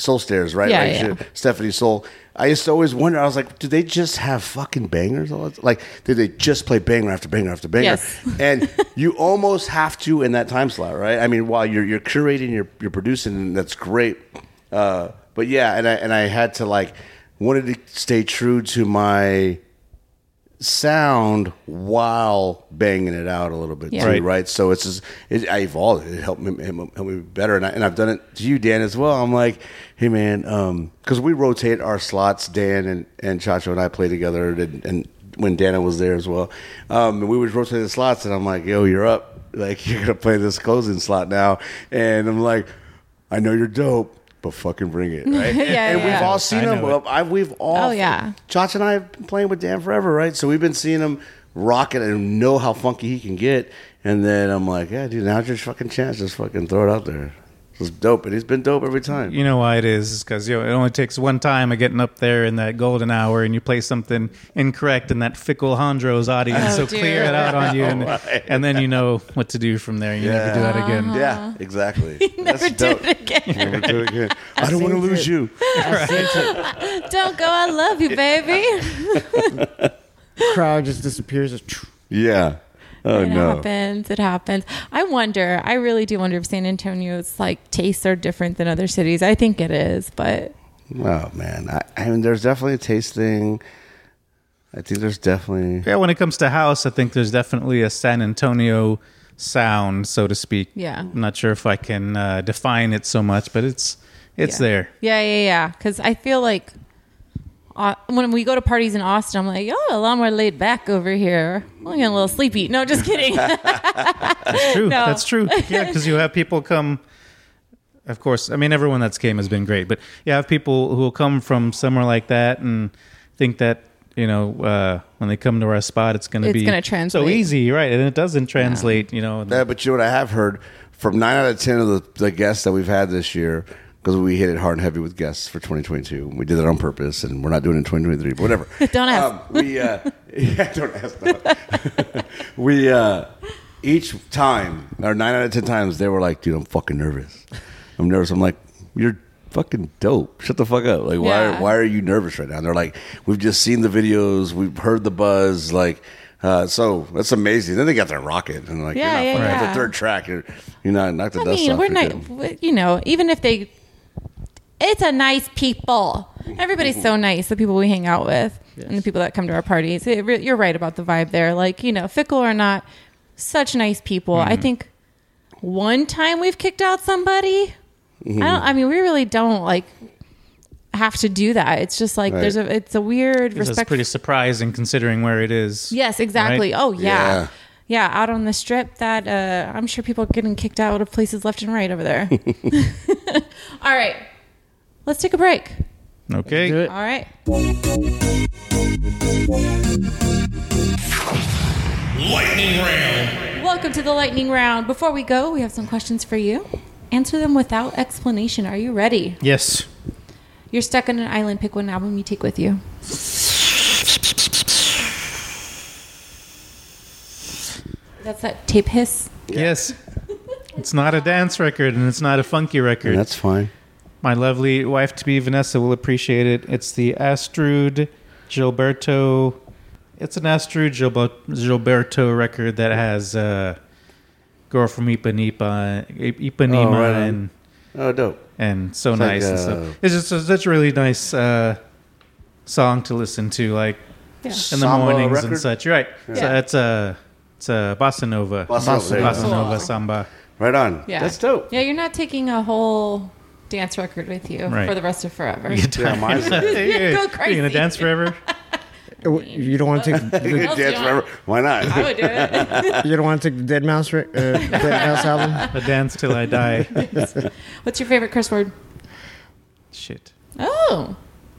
[SPEAKER 1] Soul Stairs, right?
[SPEAKER 4] Yeah,
[SPEAKER 1] Like,
[SPEAKER 4] yeah.
[SPEAKER 1] she- Stephanie Soul. I used to always wonder. I was like, do they just have fucking bangers? all Like, did they just play banger after banger after banger?
[SPEAKER 4] Yes.
[SPEAKER 1] and you almost have to in that time slot, right? I mean, while you're you're curating, you're you're producing, and that's great. Uh, but yeah, and I and I had to like wanted to stay true to my sound while banging it out a little bit
[SPEAKER 4] Yeah.
[SPEAKER 1] too,
[SPEAKER 2] Right.
[SPEAKER 1] right? So it's just it, I evolved. It helped me helped me better, and, I, and I've done it to you, Dan, as well. I'm like, hey man, because we rotate our slots. Dan and and Chacho and I play together, and, and when Dana was there as well, um, and we would rotate the slots, and I'm like, yo, you're up. Like you're gonna play this closing slot now, and I'm like, I know you're dope. But fucking bring it, right?
[SPEAKER 4] Yeah,
[SPEAKER 1] and
[SPEAKER 4] yeah.
[SPEAKER 1] we've all seen
[SPEAKER 2] I know
[SPEAKER 1] them. Well, I, we've all.
[SPEAKER 4] Oh, yeah.
[SPEAKER 1] Chach and I have been playing with Dan forever, right? So we've been seeing him rock it and know how funky he can get. And then I'm like, yeah, dude, now's your fucking chance. Just fucking throw it out there. It's dope, and he's been dope every time.
[SPEAKER 2] You know why it is? Because you know it only takes one time of getting up there in that golden hour, and you play something incorrect, and that fickle Hondros audience
[SPEAKER 4] Oh,
[SPEAKER 2] will clear it out on you, and, and then you know what to do from there. You never do that again.
[SPEAKER 1] Yeah, exactly.
[SPEAKER 4] Never
[SPEAKER 1] That's
[SPEAKER 4] do
[SPEAKER 1] dope.
[SPEAKER 4] it again.
[SPEAKER 1] Never do it again. I don't want to lose
[SPEAKER 3] it.
[SPEAKER 1] you.
[SPEAKER 4] Don't go. I love you, baby.
[SPEAKER 3] Crowd just disappears.
[SPEAKER 1] Yeah. Oh no.
[SPEAKER 4] it
[SPEAKER 1] no.
[SPEAKER 4] happens. It happens. I wonder. I really do wonder if San Antonio's like tastes are different than other cities. I think it is, but
[SPEAKER 1] Oh man. I, I mean, there's definitely a taste thing. I think there's definitely.
[SPEAKER 2] Yeah, when it comes to house, I think there's definitely a San Antonio sound, so to speak.
[SPEAKER 4] Yeah.
[SPEAKER 2] I'm not sure if I can uh, define it so much, but it's it's
[SPEAKER 4] yeah.
[SPEAKER 2] there.
[SPEAKER 4] Yeah, yeah, yeah. Because I feel like uh, when we go to parties in Austin, I'm like, oh, a lot more laid back over here. I'm getting a little sleepy. No, just kidding.
[SPEAKER 2] That's true.
[SPEAKER 4] No.
[SPEAKER 2] That's true. Yeah, because you have people come. Of course, I mean everyone that's came has been great, but you have people who will come from somewhere like that and think that you know uh, when they come to our spot, it's going to be
[SPEAKER 4] gonna
[SPEAKER 2] so easy, right? And it doesn't translate. You know,
[SPEAKER 1] Yeah, but you know what I have heard from nine out of ten of the, the guests that we've had this year, because we hit it hard and heavy with guests for 2022. We did that on purpose, and we're not doing it in 2023. But whatever.
[SPEAKER 4] Don't ask.
[SPEAKER 1] Um, we uh, yeah, don't ask. No. we uh, each time or nine out of ten times they were like, "Dude, I'm fucking nervous. I'm nervous." I'm like, "You're." Fucking dope! Shut the fuck up! Like, why?
[SPEAKER 4] Yeah.
[SPEAKER 1] Why are you nervous right now? And they're like, we've just seen the videos, we've heard the buzz, like, uh, so that's amazing. Then they got their rocket, and like,
[SPEAKER 4] Yeah,
[SPEAKER 1] you're not
[SPEAKER 4] yeah, yeah.
[SPEAKER 1] the third track, you're, you're not knock the
[SPEAKER 4] I
[SPEAKER 1] dust
[SPEAKER 4] mean,
[SPEAKER 1] off.
[SPEAKER 4] we're not, you know, even if they, it's a nice people. Everybody's so nice, the people we hang out with and the people that come to our parties. It, you're right about the vibe there. Like, you know, fickle or not, such nice people. I
[SPEAKER 1] Mm-hmm.
[SPEAKER 4] think one time we've kicked out somebody.
[SPEAKER 1] Mm-hmm.
[SPEAKER 4] I don't, I mean, we really don't like have to do that. It's just like,
[SPEAKER 1] Right.
[SPEAKER 4] there's a, it's a weird
[SPEAKER 2] This is
[SPEAKER 4] respect.
[SPEAKER 2] pretty surprising considering where it is.
[SPEAKER 4] Yes, exactly.
[SPEAKER 2] Right?
[SPEAKER 4] Oh yeah.
[SPEAKER 1] Yeah.
[SPEAKER 4] yeah. out on the strip that uh, I'm sure people are getting kicked out of places left and right over there. All right. Let's take a break.
[SPEAKER 2] Okay.
[SPEAKER 3] do it.
[SPEAKER 4] All right.
[SPEAKER 5] Lightning round.
[SPEAKER 4] Welcome to the lightning round. Before we go, we have some questions for you. Answer them without explanation. Are you ready?
[SPEAKER 2] Yes.
[SPEAKER 4] You're stuck on an island. Pick one album you take with you. That's that tape hiss.
[SPEAKER 2] Yes. It's not a dance record and it's not a funky record.
[SPEAKER 1] That's fine.
[SPEAKER 2] My lovely wife to be Vanessa will appreciate it. It's the Astrud Gilberto. It's an Astrud Gilbo- Gilberto record that has uh, "Girl from Ipanema," Ipanema,
[SPEAKER 1] Oh, right
[SPEAKER 2] and
[SPEAKER 1] Oh, dope.
[SPEAKER 2] and so
[SPEAKER 1] It's like,
[SPEAKER 2] nice and
[SPEAKER 1] uh,
[SPEAKER 2] stuff. It's just a, such a really nice uh, song to listen to, like
[SPEAKER 4] Yeah.
[SPEAKER 2] in the
[SPEAKER 1] Samba
[SPEAKER 2] mornings and such. You're right. So
[SPEAKER 4] Yeah.
[SPEAKER 2] it's a it's a bossa nova,
[SPEAKER 1] Bossa Nova, there you
[SPEAKER 2] bossa
[SPEAKER 1] go.
[SPEAKER 2] nova samba.
[SPEAKER 1] Right on.
[SPEAKER 4] Yeah.
[SPEAKER 1] That's dope.
[SPEAKER 4] Yeah, you're not taking a whole dance record with you
[SPEAKER 2] Right.
[SPEAKER 4] for the rest of forever.
[SPEAKER 1] Yeah, mine's
[SPEAKER 4] Go
[SPEAKER 2] You're gonna dance forever.
[SPEAKER 3] Uh, You don't want to take the,
[SPEAKER 1] can dance forever. Why not?
[SPEAKER 4] I would do it.
[SPEAKER 3] you don't want to take the Deadmau5 re- uh, Deadmau5 album.
[SPEAKER 2] A dance till I die.
[SPEAKER 4] What's your favorite curse word?
[SPEAKER 2] Shit.
[SPEAKER 4] Oh,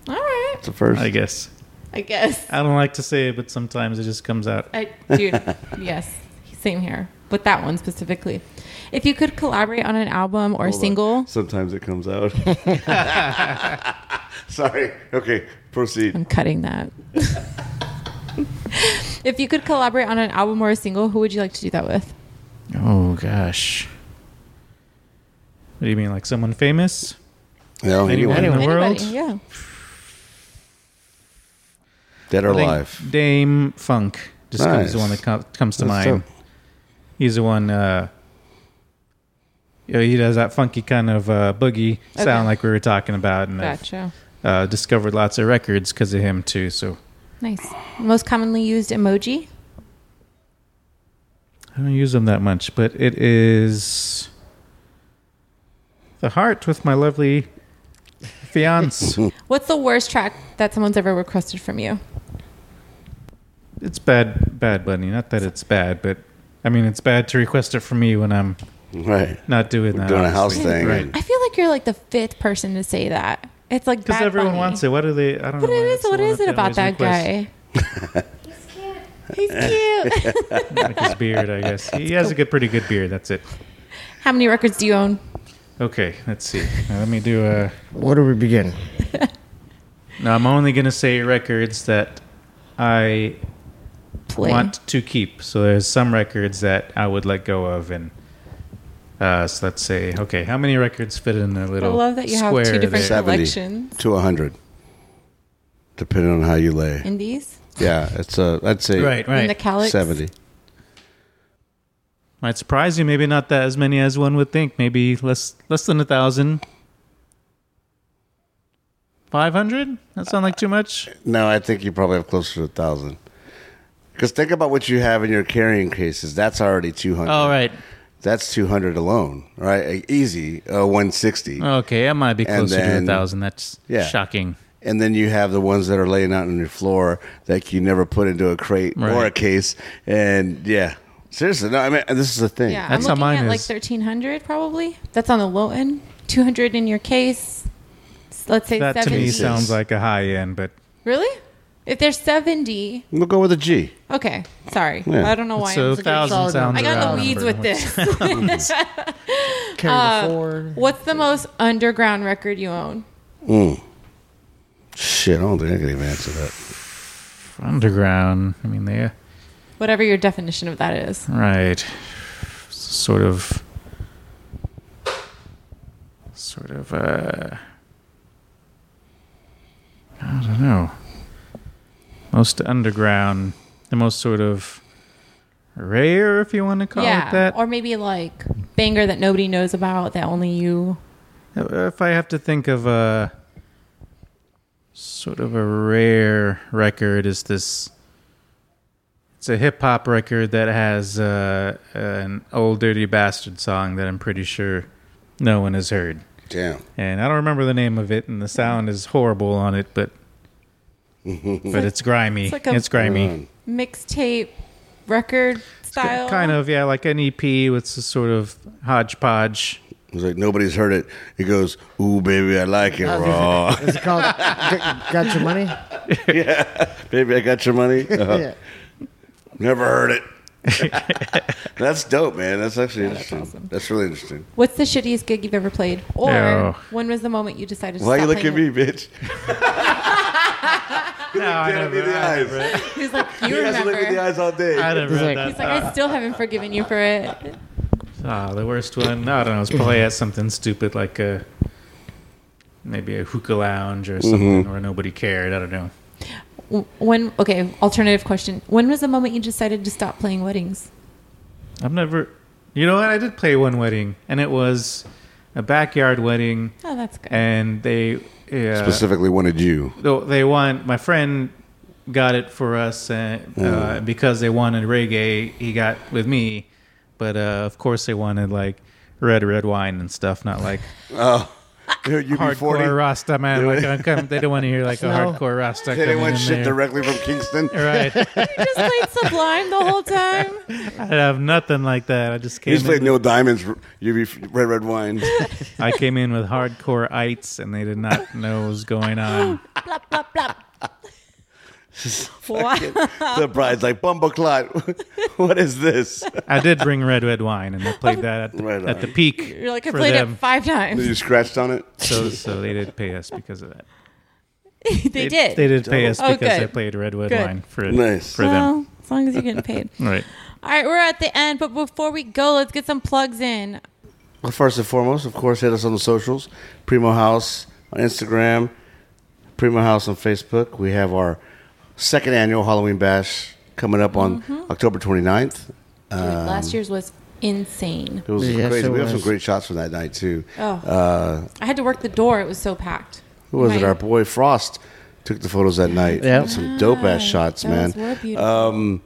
[SPEAKER 4] all right.
[SPEAKER 1] It's the first.
[SPEAKER 2] I guess.
[SPEAKER 4] I guess.
[SPEAKER 2] I don't like to say it, but sometimes it just comes out.
[SPEAKER 4] I, dude, yes, same here. But that one specifically. If you could collaborate on an album or
[SPEAKER 1] Hold on.
[SPEAKER 4] single,
[SPEAKER 1] Sometimes it comes out. Sorry. Okay, proceed.
[SPEAKER 4] I'm cutting that. if you could collaborate on an album or a single, who would you like to do that with?
[SPEAKER 2] Oh gosh. What do you mean, like someone famous?
[SPEAKER 1] No,
[SPEAKER 2] Anyone
[SPEAKER 1] anyone.
[SPEAKER 2] in the world?
[SPEAKER 4] Anybody, yeah.
[SPEAKER 1] Dead or
[SPEAKER 2] I think
[SPEAKER 1] alive.
[SPEAKER 2] Dâm-Funk just comes
[SPEAKER 1] Nice.
[SPEAKER 2] the one that com- comes to
[SPEAKER 1] That's
[SPEAKER 2] mind.
[SPEAKER 1] dope.
[SPEAKER 2] He's the one. Uh, you know, he does that funky kind of uh, boogie
[SPEAKER 4] Okay.
[SPEAKER 2] sound like we were talking about, and I've uh, discovered lots of records because of him too. So
[SPEAKER 4] Nice. Most commonly used emoji?
[SPEAKER 2] I don't use them that much, but it is the heart with my lovely fiance.
[SPEAKER 4] What's the worst track that someone's ever requested from you?
[SPEAKER 2] it's bad, bad bunny. Not that it's bad, but I mean it's bad to request it from me when I'm
[SPEAKER 1] Right.
[SPEAKER 2] not doing that.
[SPEAKER 1] Doing a house
[SPEAKER 2] obviously.
[SPEAKER 1] thing.
[SPEAKER 2] right?
[SPEAKER 4] I feel like you're like the fifth person to say that. It's like
[SPEAKER 2] Because everyone
[SPEAKER 4] Bunny.
[SPEAKER 2] wants it. What do they? I don't
[SPEAKER 4] What
[SPEAKER 2] know.
[SPEAKER 4] it
[SPEAKER 2] why it's the
[SPEAKER 4] What
[SPEAKER 2] one
[SPEAKER 4] is it about that
[SPEAKER 2] request.
[SPEAKER 4] guy? He's cute.
[SPEAKER 2] Like his beard, I guess. He has a good, pretty good beard. That's it.
[SPEAKER 4] How many records do you own?
[SPEAKER 2] Okay, let's see. Now, let me do a.
[SPEAKER 3] Where do we begin?
[SPEAKER 2] Now I'm only gonna say records that I
[SPEAKER 4] Play.
[SPEAKER 2] want to keep. So there's some records that I would let go of, and uh, so let's say, okay, how many records fit in a
[SPEAKER 4] I
[SPEAKER 2] little?
[SPEAKER 4] love that you have
[SPEAKER 2] square
[SPEAKER 4] two different
[SPEAKER 2] there?
[SPEAKER 1] 70
[SPEAKER 4] collections.
[SPEAKER 1] to 100. Depending on how you lay.
[SPEAKER 4] Indies
[SPEAKER 1] Yeah, it's a. I'd say
[SPEAKER 2] Right,
[SPEAKER 4] in the
[SPEAKER 2] right.
[SPEAKER 4] calyx.
[SPEAKER 1] 70.
[SPEAKER 2] Might surprise you. Maybe not that as many as one would think. Maybe less, less than a thousand. Five hundred? That sound like too much?
[SPEAKER 1] No, I think you probably have closer to a thousand. Because think about what you have in your carrying cases. That's already 200.
[SPEAKER 2] All right.
[SPEAKER 1] That's 200 alone, right? Easy, uh, 160.
[SPEAKER 2] Okay, I might be
[SPEAKER 1] And
[SPEAKER 2] closer to a thousand. That's
[SPEAKER 1] Yeah.
[SPEAKER 2] shocking.
[SPEAKER 1] And then you have the ones that are laying out on your floor that you never put into a crate or a case. And yeah, seriously, no, I mean, this is the thing.
[SPEAKER 4] Yeah,
[SPEAKER 2] That's
[SPEAKER 4] I'm
[SPEAKER 2] how
[SPEAKER 4] looking
[SPEAKER 2] mine
[SPEAKER 4] at like 1300 probably. That's on the low end. 200 in your case. Let's say
[SPEAKER 2] That
[SPEAKER 4] 70.
[SPEAKER 2] to me sounds like a high end, but
[SPEAKER 4] Really? If there's 70,
[SPEAKER 1] We'll go with a G.
[SPEAKER 4] okay. Sorry,
[SPEAKER 1] Yeah.
[SPEAKER 4] I don't know why.
[SPEAKER 2] so
[SPEAKER 4] I'm
[SPEAKER 2] thousand sounds.
[SPEAKER 4] I got in the weeds with this.
[SPEAKER 3] Carry
[SPEAKER 4] Uh,
[SPEAKER 3] the four.
[SPEAKER 4] What's the most underground record you own?
[SPEAKER 1] Mm. Shit, I don't think I can even answer that.
[SPEAKER 2] Underground. I mean, they
[SPEAKER 4] Whatever your definition of that is.
[SPEAKER 2] right. Sort of. Sort of. uh I don't know. Most underground. The most sort of rare, if you want to call
[SPEAKER 4] yeah,
[SPEAKER 2] it that.
[SPEAKER 4] or maybe like banger that nobody knows about that only you.
[SPEAKER 2] If I have to think of a sort of a rare record, is this? It's a hip hop record that has uh, an Ol' Dirty Bastard song that I'm pretty sure no one has heard,
[SPEAKER 1] Damn.
[SPEAKER 2] and I don't remember the name of it, and the sound is horrible on it, but but it's grimy.
[SPEAKER 4] It's
[SPEAKER 2] It's,
[SPEAKER 4] like a-
[SPEAKER 2] grimy.
[SPEAKER 1] Um,
[SPEAKER 4] Mixtape record style.
[SPEAKER 2] Kind of, yeah, like an EP with a sort of hodgepodge.
[SPEAKER 1] It's like nobody's heard it. He goes, "Ooh, baby, I like it raw."
[SPEAKER 3] Is it called Got Your Money?
[SPEAKER 1] yeah, baby, I got your money. Uh-huh.
[SPEAKER 3] Yeah.
[SPEAKER 1] Never heard it. That's dope, man. That's actually interesting. That's, really interesting.
[SPEAKER 4] What's the shittiest gig you've ever played? Or
[SPEAKER 2] Oh.
[SPEAKER 4] when was the moment you decided to
[SPEAKER 1] Why you
[SPEAKER 4] stop
[SPEAKER 1] look at me, bitch?
[SPEAKER 2] No, I
[SPEAKER 1] Look at me in the eyes.
[SPEAKER 4] He's like,
[SPEAKER 1] He
[SPEAKER 4] you
[SPEAKER 1] hasn't looked in the
[SPEAKER 4] remember.
[SPEAKER 1] eyes all day.
[SPEAKER 2] I never
[SPEAKER 3] He's like-
[SPEAKER 2] that.
[SPEAKER 4] He's like, I still haven't forgiven you for it.
[SPEAKER 2] Ah, the worst one. I don't know. It's probably at something stupid like a maybe a hookah lounge or something,
[SPEAKER 1] Mm-hmm.
[SPEAKER 2] or nobody cared. I don't know.
[SPEAKER 4] W- When okay, alternative question. When was the moment you decided to stop playing weddings?
[SPEAKER 2] I've never. You know what? I did play one wedding, and it was a backyard wedding,
[SPEAKER 4] Oh, that's good.
[SPEAKER 2] and they uh,
[SPEAKER 1] Specifically wanted you.
[SPEAKER 2] no, they want my friend got it for us uh, uh, because they wanted reggae. He got with me, but uh, of course they wanted like red red wine and stuff, not like
[SPEAKER 1] Oh, UB40.
[SPEAKER 2] hardcore Rasta man. Like, I'm come- they don't want to hear like a
[SPEAKER 3] No.
[SPEAKER 2] hardcore Rasta
[SPEAKER 1] They didn't want
[SPEAKER 2] in
[SPEAKER 1] shit
[SPEAKER 2] there.
[SPEAKER 1] directly from Kingston.
[SPEAKER 2] Right.
[SPEAKER 4] You just played Sublime the whole time.
[SPEAKER 2] I have nothing like that. I just came
[SPEAKER 1] He's
[SPEAKER 2] in
[SPEAKER 1] played
[SPEAKER 2] with,
[SPEAKER 1] Neil Diamond's UB Red Red Wine.
[SPEAKER 2] I came in with hardcore ites and they did not know what was going on.
[SPEAKER 4] Blop, blop, blop. Wow.
[SPEAKER 1] the bride's like, Bumbleclot, what is this?
[SPEAKER 2] I did bring red red wine and I played that at the,
[SPEAKER 1] Right
[SPEAKER 2] at the peak
[SPEAKER 4] You're like, I
[SPEAKER 2] for
[SPEAKER 4] played
[SPEAKER 2] them.
[SPEAKER 4] it five times.
[SPEAKER 1] you scratched on it?
[SPEAKER 2] So so they did pay us because of that.
[SPEAKER 4] they did.
[SPEAKER 2] They did pay us
[SPEAKER 4] Oh,
[SPEAKER 2] because I played red red
[SPEAKER 4] Good.
[SPEAKER 2] wine for
[SPEAKER 1] Nice.
[SPEAKER 2] for them.
[SPEAKER 4] as long as you're getting paid.
[SPEAKER 2] Right.
[SPEAKER 4] All right, we're at the end, but before we go, let's get some plugs in.
[SPEAKER 1] Well, first and foremost, of course, hit us on the socials. Primo House on Instagram, Primo House on Facebook. We have our second annual Halloween Bash coming up on October 29th.
[SPEAKER 4] Dude, last year's was insane.
[SPEAKER 1] It was
[SPEAKER 3] Yes,
[SPEAKER 1] crazy.
[SPEAKER 3] it
[SPEAKER 1] We have some great shots from that night, too.
[SPEAKER 4] Oh,
[SPEAKER 1] Uh,
[SPEAKER 4] I had to work the door. It was so packed.
[SPEAKER 1] who was it? Our boy Frost took the photos that night.
[SPEAKER 3] Yeah.
[SPEAKER 1] Some dope ass shots, man.
[SPEAKER 4] Those were.
[SPEAKER 1] Um,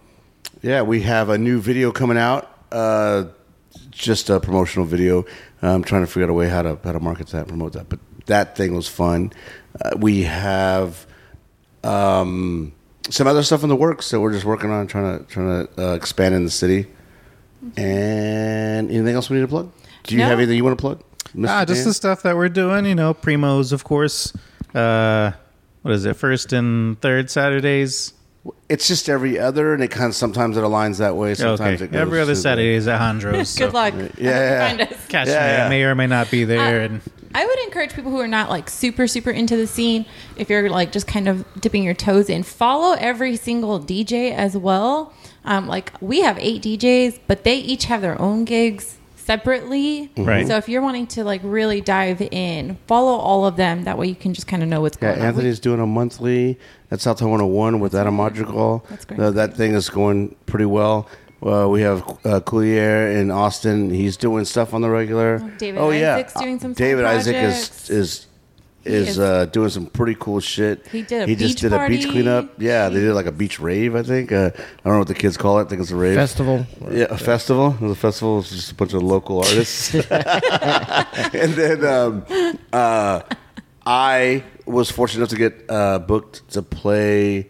[SPEAKER 1] yeah, we have a new video coming out. Uh, just a promotional video. I'm trying to figure out a way how to how to market that, promote that. But that thing was fun. Uh, we have um, some other stuff in the works that we're just working on, trying to trying to uh, expand in the city. And anything else we need to plug? Do you
[SPEAKER 4] No.
[SPEAKER 1] have anything you want to plug? Mr.
[SPEAKER 2] Ah, just
[SPEAKER 1] Dan?
[SPEAKER 2] the stuff that we're doing, you know, primos, of course. Uh, what is it? First and third Saturdays.
[SPEAKER 1] It's just every other, and it kind of sometimes it aligns that way. Sometimes
[SPEAKER 2] okay,
[SPEAKER 1] it goes
[SPEAKER 2] every other
[SPEAKER 1] to the-
[SPEAKER 2] Saturday is at Hondros.
[SPEAKER 4] Good
[SPEAKER 2] so
[SPEAKER 4] luck.
[SPEAKER 1] Yeah.
[SPEAKER 4] Find us.
[SPEAKER 2] Catch
[SPEAKER 1] Yeah,
[SPEAKER 2] me.
[SPEAKER 1] yeah.
[SPEAKER 2] I may or may not be there.
[SPEAKER 4] Uh,
[SPEAKER 2] and
[SPEAKER 4] I would encourage people who are not like super super into the scene if you're like just kind of dipping your toes in follow every single DJ as well um, like we have eight DJs but they each have their own gigs separately
[SPEAKER 2] Right.
[SPEAKER 4] so if you're wanting to like really dive in follow all of them that way you can just kind of know what's
[SPEAKER 1] Yeah,
[SPEAKER 4] going on
[SPEAKER 1] Anthony's doing a monthly at South 101 with Adam Madrigal.
[SPEAKER 4] That's great.
[SPEAKER 1] Uh, that thing is going pretty well. Uh, we have uh, Coulier in Austin. He's doing stuff on the regular.
[SPEAKER 4] Oh, David
[SPEAKER 1] oh, yeah.
[SPEAKER 4] Isaac's doing some
[SPEAKER 1] David
[SPEAKER 4] fun
[SPEAKER 1] Isaac
[SPEAKER 4] projects.
[SPEAKER 1] is is is,
[SPEAKER 4] is-
[SPEAKER 1] uh, doing some pretty cool shit.
[SPEAKER 4] He did a
[SPEAKER 1] he just
[SPEAKER 4] beach
[SPEAKER 1] did a beach
[SPEAKER 4] party.
[SPEAKER 1] cleanup. Yeah, they did like a beach rave. I think. Uh, I don't know what the kids call it. I think it's a rave.
[SPEAKER 3] Festival.
[SPEAKER 1] Yeah, a festival. The festival is just a bunch of local artists. and then um, uh, I was fortunate enough to get uh, booked to play.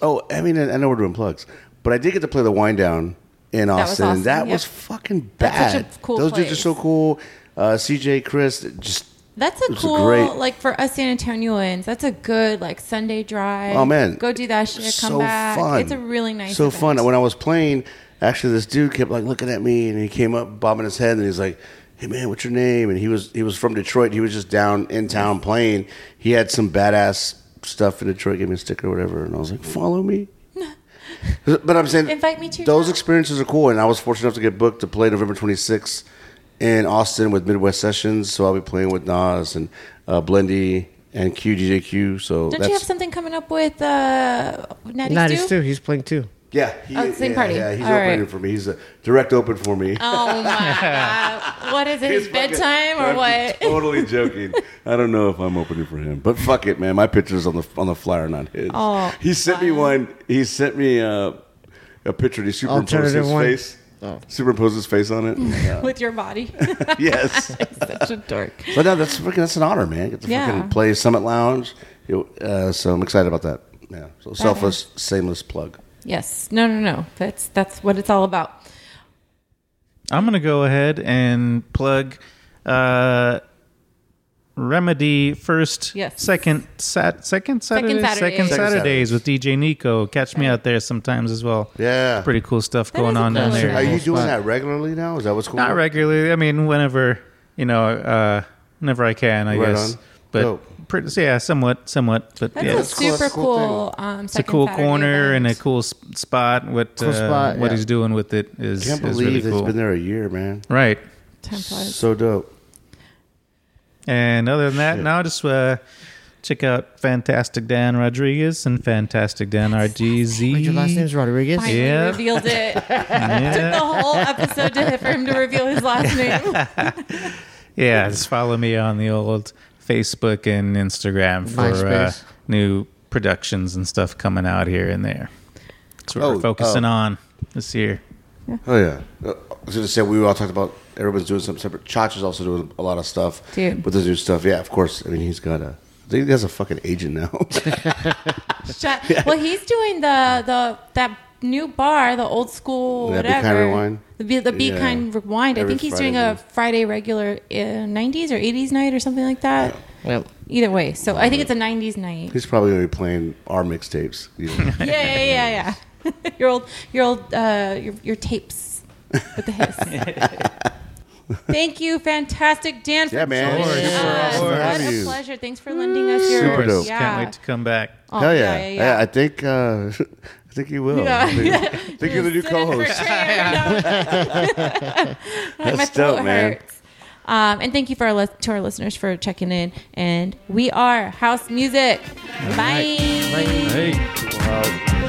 [SPEAKER 1] Oh, I mean, I know we're doing plugs, but I did get to play the Wind Down in
[SPEAKER 4] was
[SPEAKER 1] Austin, and
[SPEAKER 4] awesome,
[SPEAKER 1] that
[SPEAKER 4] yeah.
[SPEAKER 1] was fucking bad.
[SPEAKER 4] cool
[SPEAKER 1] Those dudes are so cool. Uh, CJ, Chris, just
[SPEAKER 4] That's a
[SPEAKER 1] was
[SPEAKER 4] cool,
[SPEAKER 1] great.
[SPEAKER 4] like for us San Antonioans. That's a good like Sunday drive.
[SPEAKER 1] Oh man,
[SPEAKER 4] go do that shit. Come
[SPEAKER 1] so
[SPEAKER 4] back.
[SPEAKER 1] Fun.
[SPEAKER 4] It's a really nice.
[SPEAKER 1] So
[SPEAKER 4] event.
[SPEAKER 1] fun. When I was playing, actually, this dude kept like looking at me, and he came up, bobbing his head, and he's like, "Hey man, what's your name?" And he was he was from Detroit. He was just down in town playing. He had some badass stuff in Detroit. Gave me a sticker or whatever, and I was like, "Follow me." But I'm saying,
[SPEAKER 4] Invite me to your
[SPEAKER 1] those
[SPEAKER 4] town.
[SPEAKER 1] experiences are cool, and I was fortunate enough to get booked to play November 26th in Austin with Midwest Sessions. So I'll be playing with Nas and uh, Blendy and QDJQ. So
[SPEAKER 4] Don't
[SPEAKER 1] that's
[SPEAKER 4] you have something coming up with uh, Natty,
[SPEAKER 3] Natty
[SPEAKER 4] Stew?
[SPEAKER 3] Stew. He's playing too.
[SPEAKER 1] Yeah, he,
[SPEAKER 4] Oh, same
[SPEAKER 1] yeah,
[SPEAKER 4] party.
[SPEAKER 1] Yeah, he's
[SPEAKER 4] All
[SPEAKER 1] opening
[SPEAKER 4] right.
[SPEAKER 1] for me. He's a direct open for me.
[SPEAKER 4] Oh my god! What is it? His bedtime or
[SPEAKER 1] I'm
[SPEAKER 4] what?
[SPEAKER 1] Totally joking. I don't know if I'm opening for him, but fuck it, man. My picture's on the on the flyer, not his.
[SPEAKER 4] Oh,
[SPEAKER 1] he sent me one. He sent me uh, a picture. He superimposed his
[SPEAKER 3] one?
[SPEAKER 1] face.
[SPEAKER 3] Oh.
[SPEAKER 1] Superimposed his face on it. Yeah.
[SPEAKER 4] with your body.
[SPEAKER 1] yes.
[SPEAKER 4] Such a dork.
[SPEAKER 1] But no, that's freaking that's an honor, man. Get to
[SPEAKER 4] Yeah.
[SPEAKER 1] freaking play Summit Lounge. Uh, so I'm excited about that. Yeah. So selfless, shameless plug.
[SPEAKER 4] Yes. No. No. No. That's that's what it's all about.
[SPEAKER 2] I'm gonna go ahead and plug uh, Remedy first,
[SPEAKER 4] Yes.
[SPEAKER 2] second, sat, second Saturdays,
[SPEAKER 4] Saturdays.
[SPEAKER 2] second
[SPEAKER 4] Second
[SPEAKER 2] Saturdays with DJ Nico. Catch me out there sometimes as well.
[SPEAKER 1] Yeah.
[SPEAKER 2] Pretty cool stuff
[SPEAKER 4] That
[SPEAKER 2] going
[SPEAKER 4] is a
[SPEAKER 2] on
[SPEAKER 4] cool
[SPEAKER 2] down there.
[SPEAKER 1] Are you doing that regularly now? Is that what's cool?
[SPEAKER 2] Not regularly. I mean, whenever you know, uh, whenever I can, I
[SPEAKER 1] Right
[SPEAKER 2] guess.
[SPEAKER 1] on.
[SPEAKER 2] But
[SPEAKER 1] Dope.
[SPEAKER 2] Pretty, yeah, somewhat, somewhat. But
[SPEAKER 4] That's
[SPEAKER 2] yeah,
[SPEAKER 4] a
[SPEAKER 2] it's,
[SPEAKER 4] super
[SPEAKER 1] That's a
[SPEAKER 4] cool.
[SPEAKER 1] cool
[SPEAKER 4] um,
[SPEAKER 2] it's a cool corner and a cool spot. What
[SPEAKER 3] Cool
[SPEAKER 2] uh,
[SPEAKER 3] spot,
[SPEAKER 2] what
[SPEAKER 3] yeah.
[SPEAKER 2] he's doing with it is, I
[SPEAKER 1] Can't
[SPEAKER 2] is
[SPEAKER 1] believe
[SPEAKER 2] really
[SPEAKER 1] it's
[SPEAKER 2] cool.
[SPEAKER 1] been there a year, man.
[SPEAKER 2] Right.
[SPEAKER 4] Time flies.
[SPEAKER 1] So dope.
[SPEAKER 2] And other than that,
[SPEAKER 1] Shit.
[SPEAKER 2] now just uh, check out Fantastic Dan Rodriguez and Fantastic Dan RGZ.
[SPEAKER 3] Wait, your last name's Rodriguez.
[SPEAKER 4] Finally
[SPEAKER 2] Yeah.
[SPEAKER 4] revealed it. Took the whole episode to, for him to reveal his last name.
[SPEAKER 2] yeah, just follow me on the old Facebook and Instagram for uh, new productions and stuff coming out here and there. That's what
[SPEAKER 1] Oh,
[SPEAKER 2] we're focusing
[SPEAKER 1] oh.
[SPEAKER 2] on this year.
[SPEAKER 1] Oh yeah. Uh, I was gonna say we all talked about everyone's doing something separate. Chach is also doing a lot of stuff
[SPEAKER 4] Dude.
[SPEAKER 1] with his new stuff. Yeah, of course. I mean, he's got a. I think he has a fucking agent now.
[SPEAKER 4] Shut. Well, he's doing the the that new bar, the old school
[SPEAKER 1] Yeah, Be
[SPEAKER 4] whatever.
[SPEAKER 1] Kind Rewind?
[SPEAKER 4] The Be, the Be
[SPEAKER 1] Yeah.
[SPEAKER 4] Kind Rewind. I think he's
[SPEAKER 1] Friday
[SPEAKER 4] doing a. Friday regular uh, '90s or '80s night or something like that.
[SPEAKER 3] Well,
[SPEAKER 4] Either way, so I think it's a '90s night.
[SPEAKER 1] he's probably going to be playing our mixtapes. you know.
[SPEAKER 4] yeah, yeah, yeah, yeah. your old, your old, uh, your your tapes with the hiss. Thank you, fantastic Dan. For
[SPEAKER 1] Yeah, man.
[SPEAKER 4] joining
[SPEAKER 2] Sure,
[SPEAKER 4] us.
[SPEAKER 2] sure.
[SPEAKER 4] What a pleasure. Thanks for lending us your.
[SPEAKER 1] Super dope.
[SPEAKER 4] Yeah.
[SPEAKER 2] Can't wait to come back.
[SPEAKER 4] Oh,
[SPEAKER 1] Hell yeah.
[SPEAKER 4] yeah, yeah, yeah.
[SPEAKER 1] I think uh, I think he will.
[SPEAKER 4] Yeah.
[SPEAKER 1] I think, I think you're the new
[SPEAKER 4] Sit in for
[SPEAKER 1] co-host.
[SPEAKER 4] Trey. My
[SPEAKER 1] That's dope, man.
[SPEAKER 4] Um, and thank you for our lis- to our listeners for checking in. And we are House Music. Bye.
[SPEAKER 2] Hey.
[SPEAKER 1] Wow.